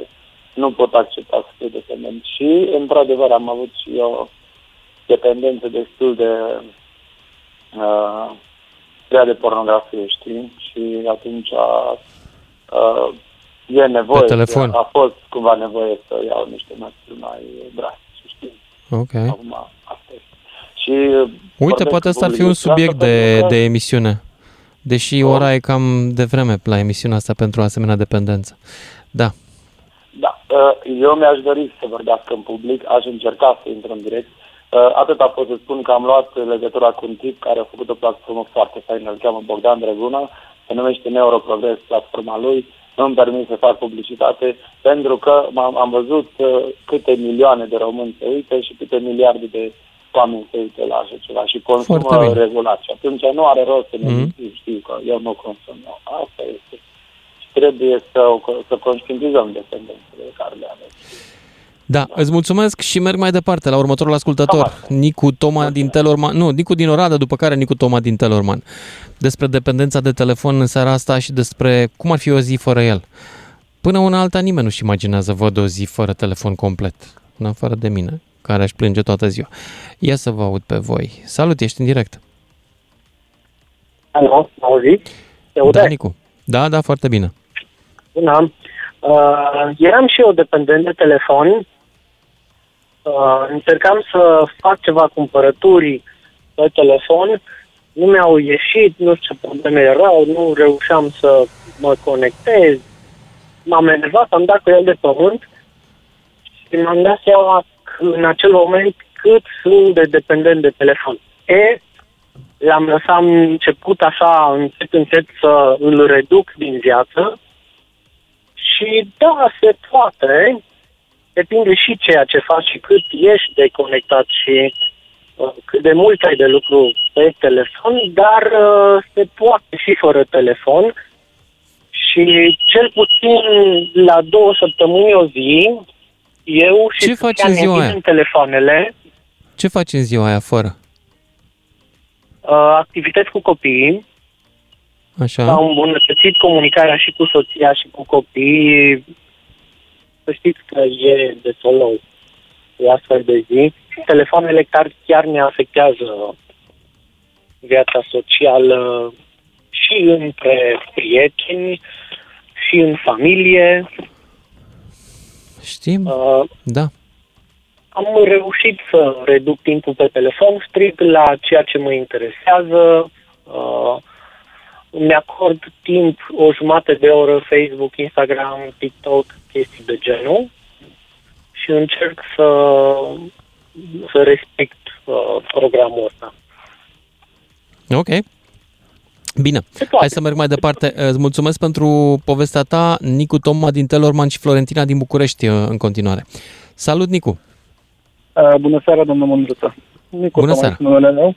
[SPEAKER 21] nu pot accepta să fiu dependent. Și, într-adevăr, am avut și eu dependență destul de uh, prea de pornografie, știi? Și atunci uh, e nevoie,
[SPEAKER 3] Pe telefon.
[SPEAKER 21] a fost cumva nevoie să iau niște măsuri mai drastice, știi?
[SPEAKER 3] Ok.
[SPEAKER 21] Acum, asta este. Și
[SPEAKER 3] Uite,
[SPEAKER 21] vorbesc
[SPEAKER 3] poate
[SPEAKER 21] cu
[SPEAKER 3] asta ar fi
[SPEAKER 21] publicul
[SPEAKER 3] un
[SPEAKER 21] despre
[SPEAKER 3] subiect
[SPEAKER 21] asta
[SPEAKER 3] de,
[SPEAKER 21] pentru că-
[SPEAKER 3] de emisiune. Deși ora e cam de vreme la emisiunea asta pentru o asemenea dependență. Da.
[SPEAKER 21] Da, uh, eu mi-aș dori să vorbească în public, aș încerca să intru în direct. Uh, Atâta pot să spun că am luat legătura cu un tip care a făcut o platformă foarte faină, îl cheamă Bogdan Drăguna, se numește Neuroprogress, platforma lui, îmi permit să fac publicitate, pentru că am am văzut uh, câte milioane de români se uită și câte miliarde de oameni se uită la așa ceva și consumă
[SPEAKER 3] Foarte bine.
[SPEAKER 21] regulat. Și atunci nu are rost să ne
[SPEAKER 3] Mhm.
[SPEAKER 21] mințim, știu că eu nu consum. Eu. Asta este. Și trebuie să, să conștientizăm dependențele care le avem.
[SPEAKER 3] Da, îți mulțumesc și merg mai departe la următorul ascultător, Nicu Toma din Telorman. Nu, Nicu din Oradă, după care Nicu Toma din Telorman. Despre dependența de telefon în seara asta și despre cum ar fi o zi fără el. Până una alta nimeni nu-și imaginează văd o zi fără telefon complet, în afară de mine, care aș plânge toată ziua. Ia să vă aud pe voi. Salut, ești în direct.
[SPEAKER 22] Alo, mă auziți? Se aude?
[SPEAKER 3] Da, Nicu. Da, da, foarte bine.
[SPEAKER 22] Bună. Uh, eram și eu dependent de telefon. Uh, încercam să fac ceva cumpărături pe telefon. Nu mi-au ieșit, nu știu ce probleme erau, nu reușeam să mă conectez. M-am enervat, am dat cu el de pământ și mi-am dat seama că în acel moment cât sunt de dependent de telefon. E, l-am lăsat, am început așa încet, încet să îl reduc din viață și da, se poate. Depinde și ceea ce faci și cât ești deconectat și uh, cât de mult ai de lucru pe telefon, dar uh, se poate și fără telefon. Și cel puțin la două săptămâni o zi, eu și
[SPEAKER 3] Ce faci
[SPEAKER 22] soția
[SPEAKER 3] în
[SPEAKER 22] ne
[SPEAKER 3] ziua
[SPEAKER 22] ghidăm
[SPEAKER 3] aia?
[SPEAKER 22] telefoanele,
[SPEAKER 3] Ce faci în ziua aia fără?
[SPEAKER 22] uh, activități cu copiii,
[SPEAKER 3] Așa?
[SPEAKER 22] Am îmbunătățit comunicarea și cu soția și cu copiii. Să știți că e de solou e astfel de zi. Telefoanele chiar, chiar ne afectează viața socială și între prieteni și în familie.
[SPEAKER 3] Știm?
[SPEAKER 22] Uh,
[SPEAKER 3] Da.
[SPEAKER 22] am reușit să reduc timpul pe telefon strict la ceea ce mă interesează. Uh, îmi acord timp o jumătate de oră Facebook, Instagram, TikTok, chestii de genul și încerc să, să respect uh, programul ăsta.
[SPEAKER 3] Ok. Bine, hai să merg mai departe. Îți mulțumesc pentru povestea ta, Nicu Toma din Telorman și Florentina din București uh, în continuare. Salut, Nicu!
[SPEAKER 23] Uh, bună seara, domnul Mândruță. Nicu
[SPEAKER 3] Bună
[SPEAKER 23] Toma
[SPEAKER 3] seara.
[SPEAKER 23] este numele meu.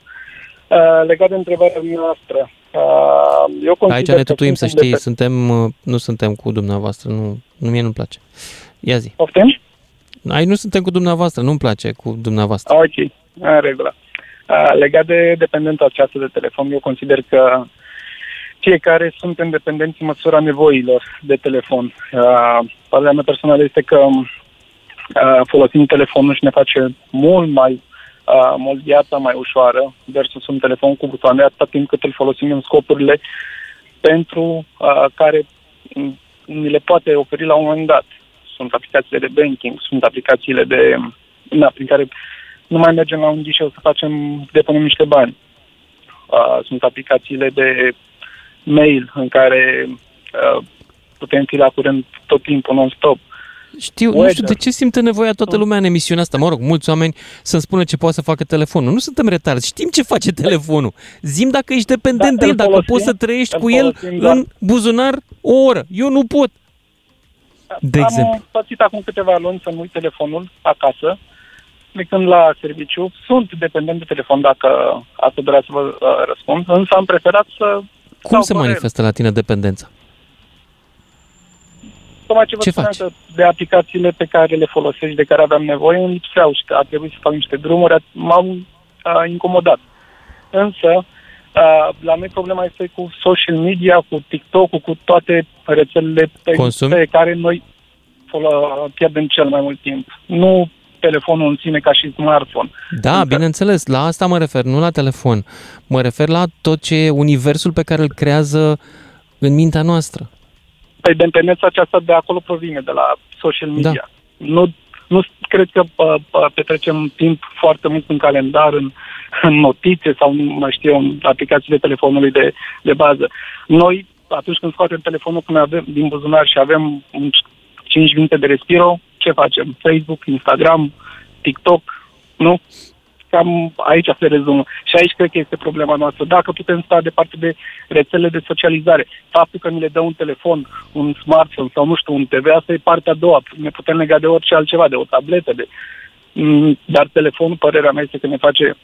[SPEAKER 23] Uh, legat de întrebarea noastră, uh, eu consider
[SPEAKER 3] Aici ne
[SPEAKER 23] că
[SPEAKER 3] tutuim, să
[SPEAKER 23] suntem
[SPEAKER 3] știi,
[SPEAKER 23] de pe-
[SPEAKER 3] suntem, uh, nu suntem cu dumneavoastră, nu, nu mie nu-mi place. Ia zi.
[SPEAKER 23] Poftim?
[SPEAKER 3] Ai, nu suntem cu dumneavoastră, nu-mi place cu dumneavoastră.
[SPEAKER 23] Ah, Ok, în regulă. Uh, legat de dependența aceasta de telefon, eu consider că fiecare suntem dependenți în măsura nevoilor de telefon. Uh, părerea mea personală este că uh, folosim telefonul și ne face mult mai uh, mult viața mai ușoară versus un telefon cu butoane atâta timp cât îl folosim în scopurile pentru uh, care mm, ni le poate oferi la un moment dat. Sunt aplicațiile de banking, sunt aplicațiile de na, prin care nu mai mergem la un ghișeu să facem, depunem niște bani. Uh, sunt aplicațiile de mail în care uh, putem fi la curent tot timpul, non-stop.
[SPEAKER 3] Știu, nu știu de ce simte nevoia toată lumea în emisiunea asta. Mă rog, mulți oameni să-mi spună ce poate să facă telefonul. Nu suntem retarzi, știm ce face telefonul. Zim dacă ești dependent
[SPEAKER 23] Da,
[SPEAKER 3] de el,
[SPEAKER 23] îl
[SPEAKER 3] dacă
[SPEAKER 23] folosim,
[SPEAKER 3] poți să trăiești
[SPEAKER 23] îl
[SPEAKER 3] cu el
[SPEAKER 23] folosim, dar-
[SPEAKER 3] în buzunar o oră. Eu nu pot. De
[SPEAKER 23] Am
[SPEAKER 3] exemplu.
[SPEAKER 23] pățit acum câteva luni să-mi uit telefonul acasă, plecând la serviciu. Sunt dependent de telefon dacă asta dorea să vă uh, răspund, însă am preferat să
[SPEAKER 3] Cum
[SPEAKER 23] stau
[SPEAKER 3] se
[SPEAKER 23] fără el.
[SPEAKER 3] manifestă la tine dependența?
[SPEAKER 23] Tocmai ce vă
[SPEAKER 3] Ce
[SPEAKER 23] spuneam
[SPEAKER 3] faci?
[SPEAKER 23] că de aplicațiile pe care le folosești, de care aveam nevoie, îmi lipseau și că a trebuit să fac niște drumuri, a- m-au uh, incomodat. Însă, uh, la noi problema este cu social media, cu TikTok-ul, cu toate rețelele pe,
[SPEAKER 3] Consumi?
[SPEAKER 23] pe care noi folo- pierdem cel mai mult timp. Nu telefonul în sine ca și smartphone.
[SPEAKER 3] Da, bineînțeles, la asta mă refer, nu la telefon. Mă refer la tot ce e universul pe care îl creează în mintea noastră.
[SPEAKER 23] Păi dependența aceasta de acolo provine, de la social media.
[SPEAKER 3] Da.
[SPEAKER 23] Nu, nu cred că uh, uh, petrecem timp foarte mult în calendar, în, în notițe sau, nu mai știu, eu, în aplicațiile telefonului de, de bază. Noi, atunci când scoatem telefonul când avem, din buzunar și avem un 5 minute de respiro, ce facem? Facebook, Instagram, TikTok, nu? Cam aici se rezumă. Și aici cred că este problema noastră. Dacă putem sta departe de rețele de socializare, faptul că ni le dă un telefon, un smartphone sau nu știu, un TV, asta e partea a doua. Ne putem lega de orice altceva, de o tabletă, de... Mm, Dar telefonul, părerea mea, este că ne face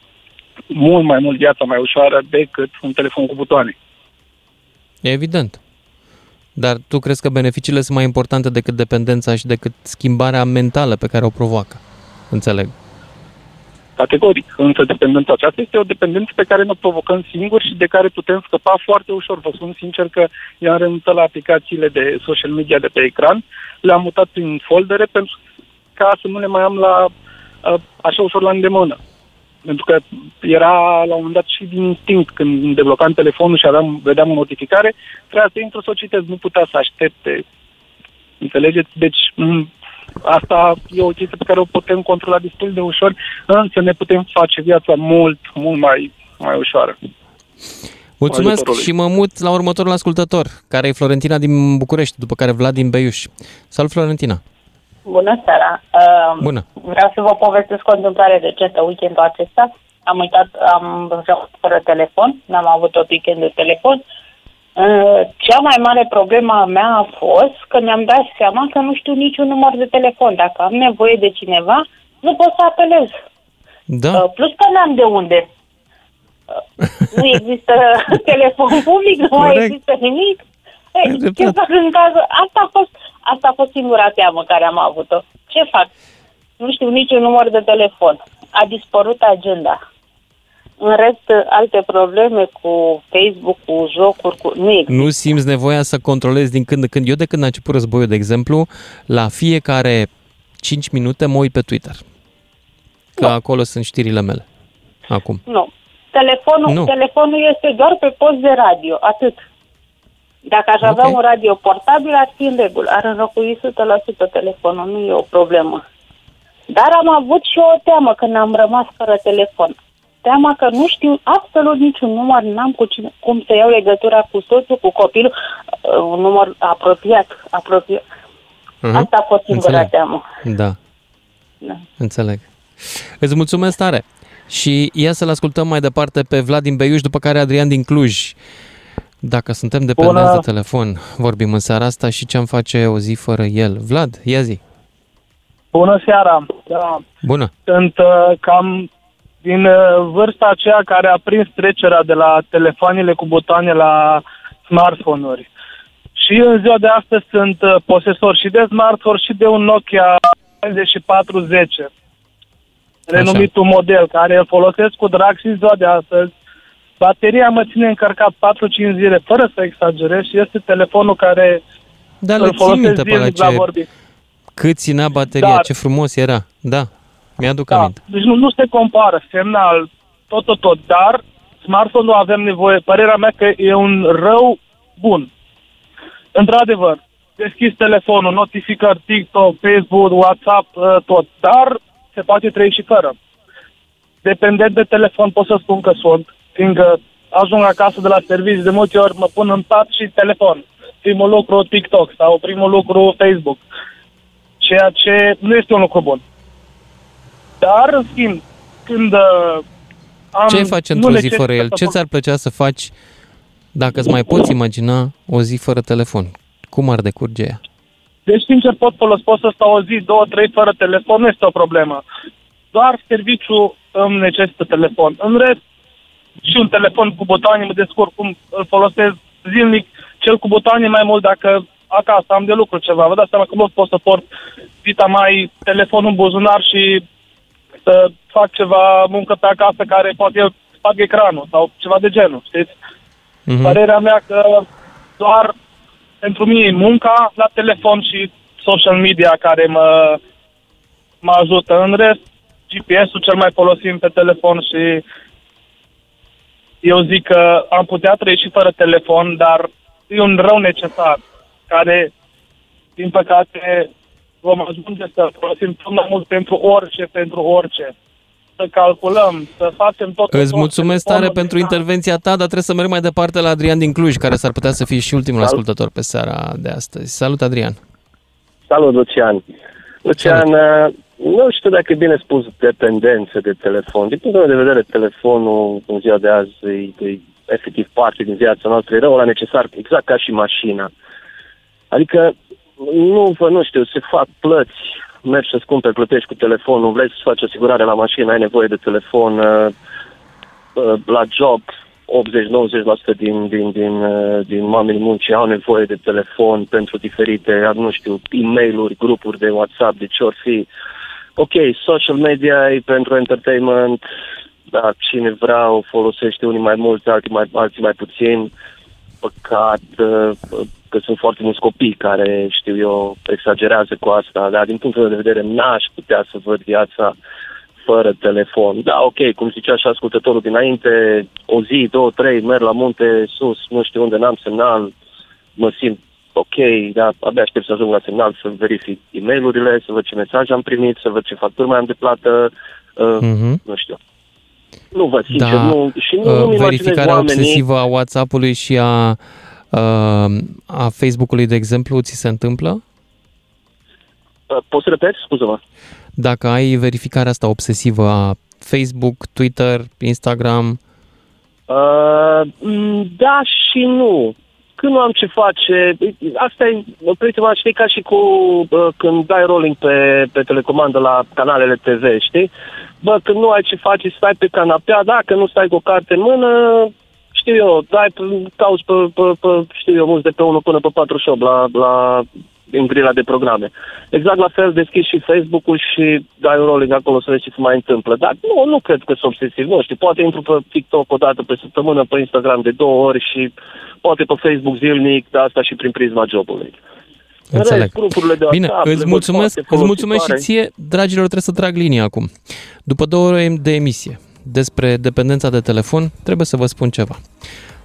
[SPEAKER 23] mult mai mult viața mai ușoară decât un telefon cu butoane.
[SPEAKER 3] E evident. Dar tu crezi că beneficiile sunt mai importante decât dependența și decât schimbarea mentală pe care o provoacă? Înțeleg.
[SPEAKER 23] Categoric. Însă dependența aceasta este o dependență pe care ne provocăm singuri și de care putem scăpa foarte ușor. Vă spun sincer că i-am renunțat la aplicațiile de social media de pe ecran, le-am mutat prin foldere pentru ca să nu le mai am la uh, așa ușor la îndemână. Pentru că era la un moment dat și din instinct, când deblocam telefonul și aveam, vedeam o notificare, trebuia să intru să o citesc, nu putea să aștepte. Înțelegeți? Deci m- asta e o chestie pe care o putem controla destul de ușor, însă ne putem face viața mult, mult mai, mai ușoară.
[SPEAKER 3] Mulțumesc
[SPEAKER 23] Ajutorului.
[SPEAKER 3] și mă mut la următorul ascultător, care e Florentina din București, după care Vlad din Beiuș. Salut, Florentina!
[SPEAKER 24] Bună seara! Uh,
[SPEAKER 3] Bună!
[SPEAKER 24] Vreau să vă povestesc o întâmplare recentă weekendul acesta. Am uitat, am rămas fără telefon, n-am avut tot weekendul de telefon. Uh, Cea mai mare problemă a mea a fost că mi-am dat seama că nu știu niciun număr de telefon. Dacă am nevoie de cineva, nu pot să apelez.
[SPEAKER 3] Da.
[SPEAKER 24] Uh, Plus că n-am de unde. Uh, Nu există <laughs> telefon public, nu mai
[SPEAKER 3] Corect.
[SPEAKER 24] există nimic. Ei, ce
[SPEAKER 3] dreptate.
[SPEAKER 24] fac în cazul? Asta a fost, asta a fost singura teamă care am avut-o. Ce fac? Nu știu niciun număr de telefon. A dispărut agenda. În rest, alte probleme cu Facebook, cu jocuri, cu... nu există.
[SPEAKER 3] Nu simți nevoia să controlezi din când în când. Eu de când a început războiul, de exemplu, la fiecare 5 minute mă uit pe Twitter. Că acolo sunt știrile mele. Acum.
[SPEAKER 24] Nu. Telefonul,
[SPEAKER 3] Nu.
[SPEAKER 24] telefonul este doar pe post de radio, atât. Dacă aș avea
[SPEAKER 3] Ok.
[SPEAKER 24] un radio portabil, ar fi în regulă. Ar înlocui 100% telefonul, nu e o problemă. Dar am avut și o teamă când am rămas fără telefon. Teama că nu știu absolut niciun număr, n-am cu cine, cum să iau legătura cu soțul, cu copilul, uh, un număr apropiat. apropiat.
[SPEAKER 3] Mhm.
[SPEAKER 24] Asta a fost singura
[SPEAKER 3] Înțeleg.
[SPEAKER 24] teamă.
[SPEAKER 3] Da,
[SPEAKER 24] Da.
[SPEAKER 3] înțeleg. Îți mulțumesc tare. Și ia să-l ascultăm mai departe pe Vlad din Beiuș, după care Adrian din Cluj. Dacă suntem dependenți
[SPEAKER 23] Bună.
[SPEAKER 3] de telefon, vorbim în seara asta și ce-am face o zi fără el. Vlad, ia zi.
[SPEAKER 23] Bună seara! Da,
[SPEAKER 3] Bună.
[SPEAKER 23] sunt uh, cam din uh, vârsta aceea care a prins trecerea de la telefoanele cu butoane la smartphone-uri. Și în ziua de astăzi sunt uh, posesor și de smartphone și de un Nokia 6410, renumitul model, care îl folosesc cu drag și în ziua de astăzi. Bateria mă ține încărcat 4-5 zile, fără să exagerez, și este telefonul care
[SPEAKER 3] Da, le
[SPEAKER 23] îl
[SPEAKER 3] țin
[SPEAKER 23] folosesc
[SPEAKER 3] minte pe alea
[SPEAKER 23] zilnic la
[SPEAKER 3] ce-
[SPEAKER 23] vorbit.
[SPEAKER 3] Cât ținea bateria,
[SPEAKER 23] Dar-
[SPEAKER 3] ce frumos era. Da, mi-aduc
[SPEAKER 23] Da,
[SPEAKER 3] aminte.
[SPEAKER 23] deci nu, nu se compară, semnal, tot, tot, tot, dar smartphone-ul avem nevoie, părerea mea că e un rău bun. Într-adevăr, deschizi telefonul, notificări, TikTok, Facebook, WhatsApp, uh, tot, dar se poate trăi și fără. Dependent de telefon pot să spun că sunt, fiindcă ajung acasă de la serviciu, de multe ori mă pun în pat și telefon. Primul lucru TikTok sau primul lucru Facebook. Ceea ce nu este un lucru bun. Dar, în schimb, când uh, am...
[SPEAKER 3] Ce ai face
[SPEAKER 23] nu
[SPEAKER 3] într-o zi
[SPEAKER 23] necesită
[SPEAKER 3] fără el?
[SPEAKER 23] să
[SPEAKER 3] Ce
[SPEAKER 23] fac-
[SPEAKER 3] ți-ar plăcea să faci dacă îți mai poți imagina o zi fără telefon? Cum ar decurge ea?
[SPEAKER 23] Deci, sincer, pot, folos, pot să stau o zi, două, trei fără telefon, nu este o problemă. Doar serviciul îmi necesită telefon. În rest, și un telefon cu butoane mă descurc cum îl folosesc zilnic, cel cu butoane mai mult dacă acasă am de lucru ceva. Vă dați seama că nu pot să port dita mai telefonul în buzunar și să fac ceva muncă pe acasă care poate eu sparg ecranul sau ceva de genul, știți?
[SPEAKER 3] Mhm.
[SPEAKER 23] Părerea mea că doar pentru mine e munca la telefon și social media care mă, mă ajută. În rest, GPS-ul cel mai folosim pe telefon și eu zic că am putea trăi și fără telefon, dar e un rău necesar care, din păcate, vom ajunge să folosim tot mai mult pentru orice, pentru orice. Să calculăm, să facem tot.
[SPEAKER 3] Îți
[SPEAKER 23] tot,
[SPEAKER 3] mulțumesc tare
[SPEAKER 23] telefonul,
[SPEAKER 3] pentru intervenția ta, dar trebuie să merg mai departe la Adrian din Cluj, care s-ar putea să fie și ultimul ascultător pe seara de astăzi. Salut, Adrian!
[SPEAKER 5] Salut, Lucian. Lucian, uh, nu știu dacă e bine spus dependență de telefon. Din punctul meu de vedere, telefonul în ziua de azi e, e efectiv parte din viața noastră. E rău la necesar, exact ca și mașina. Adică, nu, vă, nu știu, se fac plăți, mergi să-ți cumperi, plătești cu telefonul, vrei să faci asigurare la mașină, ai nevoie de telefon, uh, uh, la job, 80-90% din, din, din, uh, din oamenii muncii au nevoie de telefon pentru diferite, nu știu, e mail grupuri de WhatsApp, de ce ori fi. Ok, social media e pentru entertainment, da, cine vrea o folosește unii mai mult, alții mai, alții mai puțin. Păcat uh, că sunt foarte mulți copii care, știu eu, exagerează cu asta, dar din punctul meu de vedere n-aș putea să văd viața fără telefon. Da, ok, cum zicea și ascultătorul dinainte, o zi, două, trei, merg la munte, sus, nu știu unde, n-am semnal, mă simt ok, dar abia aștept să ajung la semnal, să verific e mail să văd ce mesaj am primit, să văd ce facturi mai am de plată, uh,
[SPEAKER 3] Mhm.
[SPEAKER 5] nu știu. Nu văd, sincer,
[SPEAKER 3] Da,
[SPEAKER 5] nu, și nu
[SPEAKER 3] uh,
[SPEAKER 5] nu imaginez
[SPEAKER 3] verificarea
[SPEAKER 5] oamenii...
[SPEAKER 3] obsesivă a WhatsApp-ului și a, uh, a Facebook-ului, de exemplu, ți se întâmplă?
[SPEAKER 5] Uh, Poți să repeti? Scuză-mă.
[SPEAKER 3] Dacă ai verificarea asta obsesivă a Facebook, Twitter, Instagram,
[SPEAKER 5] Uh, m, da și nu. Când nu am ce face, asta e, prietena, știi, ca și cu uh, când dai rolling pe, pe telecomandă la canalele TV, știi? Bă, când nu ai ce face, stai pe canapea, dacă nu stai cu o carte în mână, știu eu, dai, pe- cauți pe, pe, pe, știu eu, mulți de pe 1 până pe 48 la, la în grila de programe. Exact la fel deschizi și Facebook-ul și dai un rolling acolo să vezi ce se mai întâmplă. Dar nu, nu cred că sunt obsesiv. Nu știu, poate intru pe TikTok o dată pe săptămână, pe Instagram de două ori și poate pe Facebook zilnic, dar asta și prin prisma jobului. În
[SPEAKER 3] Înțeleg.
[SPEAKER 5] rest, grupurile de
[SPEAKER 3] Bine,
[SPEAKER 5] WhatsApp le
[SPEAKER 3] îți
[SPEAKER 5] văd
[SPEAKER 3] mulțumesc,
[SPEAKER 5] foarte
[SPEAKER 3] îți mulțumesc și
[SPEAKER 5] folositoare.
[SPEAKER 3] ție, dragilor, trebuie să trag linia acum. După două ore de emisie despre dependența de telefon, trebuie să vă spun ceva.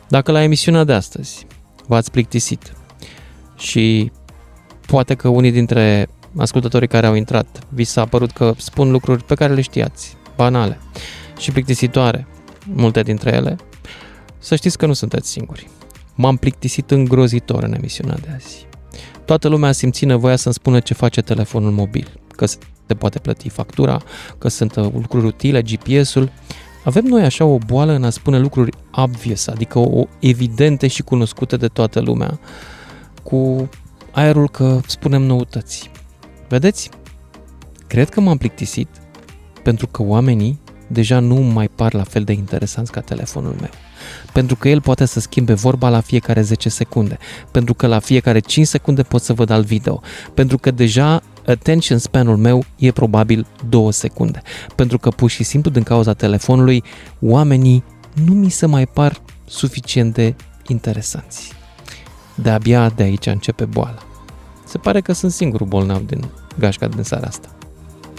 [SPEAKER 3] Dacă la emisiunea de astăzi v-ați plictisit și poate că unii dintre ascultătorii care au intrat vi s-a părut că spun lucruri pe care le știați, banale și plictisitoare, multe dintre ele, să știți că nu sunteți singuri. M-am plictisit îngrozitor în emisiunea de azi. Toată lumea a simțit nevoia să-mi spună ce face telefonul mobil, că se poate plăti factura, că sunt uh, lucruri utile, GPS-ul. Avem noi așa o boală în a spune lucruri obvious, adică o evidente și cunoscute de toată lumea, cu aerul că spunem noutăți. Vedeți? Cred că m-am plictisit pentru că oamenii deja nu mai par la fel de interesanți ca telefonul meu. Pentru că el poate să schimbe vorba la fiecare 10 secunde. Pentru că la fiecare 5 secunde pot să văd alt video. Pentru că deja attention span-ul meu e probabil 2 secunde. Pentru că pur și simplu din cauza telefonului, oamenii nu mi se mai par suficient de interesanți. De-abia de aici începe boala. Se pare că sunt singurul bolnav din gașca din seara asta.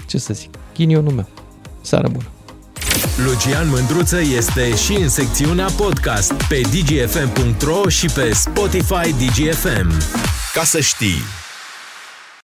[SPEAKER 3] Ce să zic, ghinionul meu. Seară bună!
[SPEAKER 2] Lucian Mândruță este și în secțiunea podcast pe dgfm.ro și pe Spotify DGFM. Ca să știi!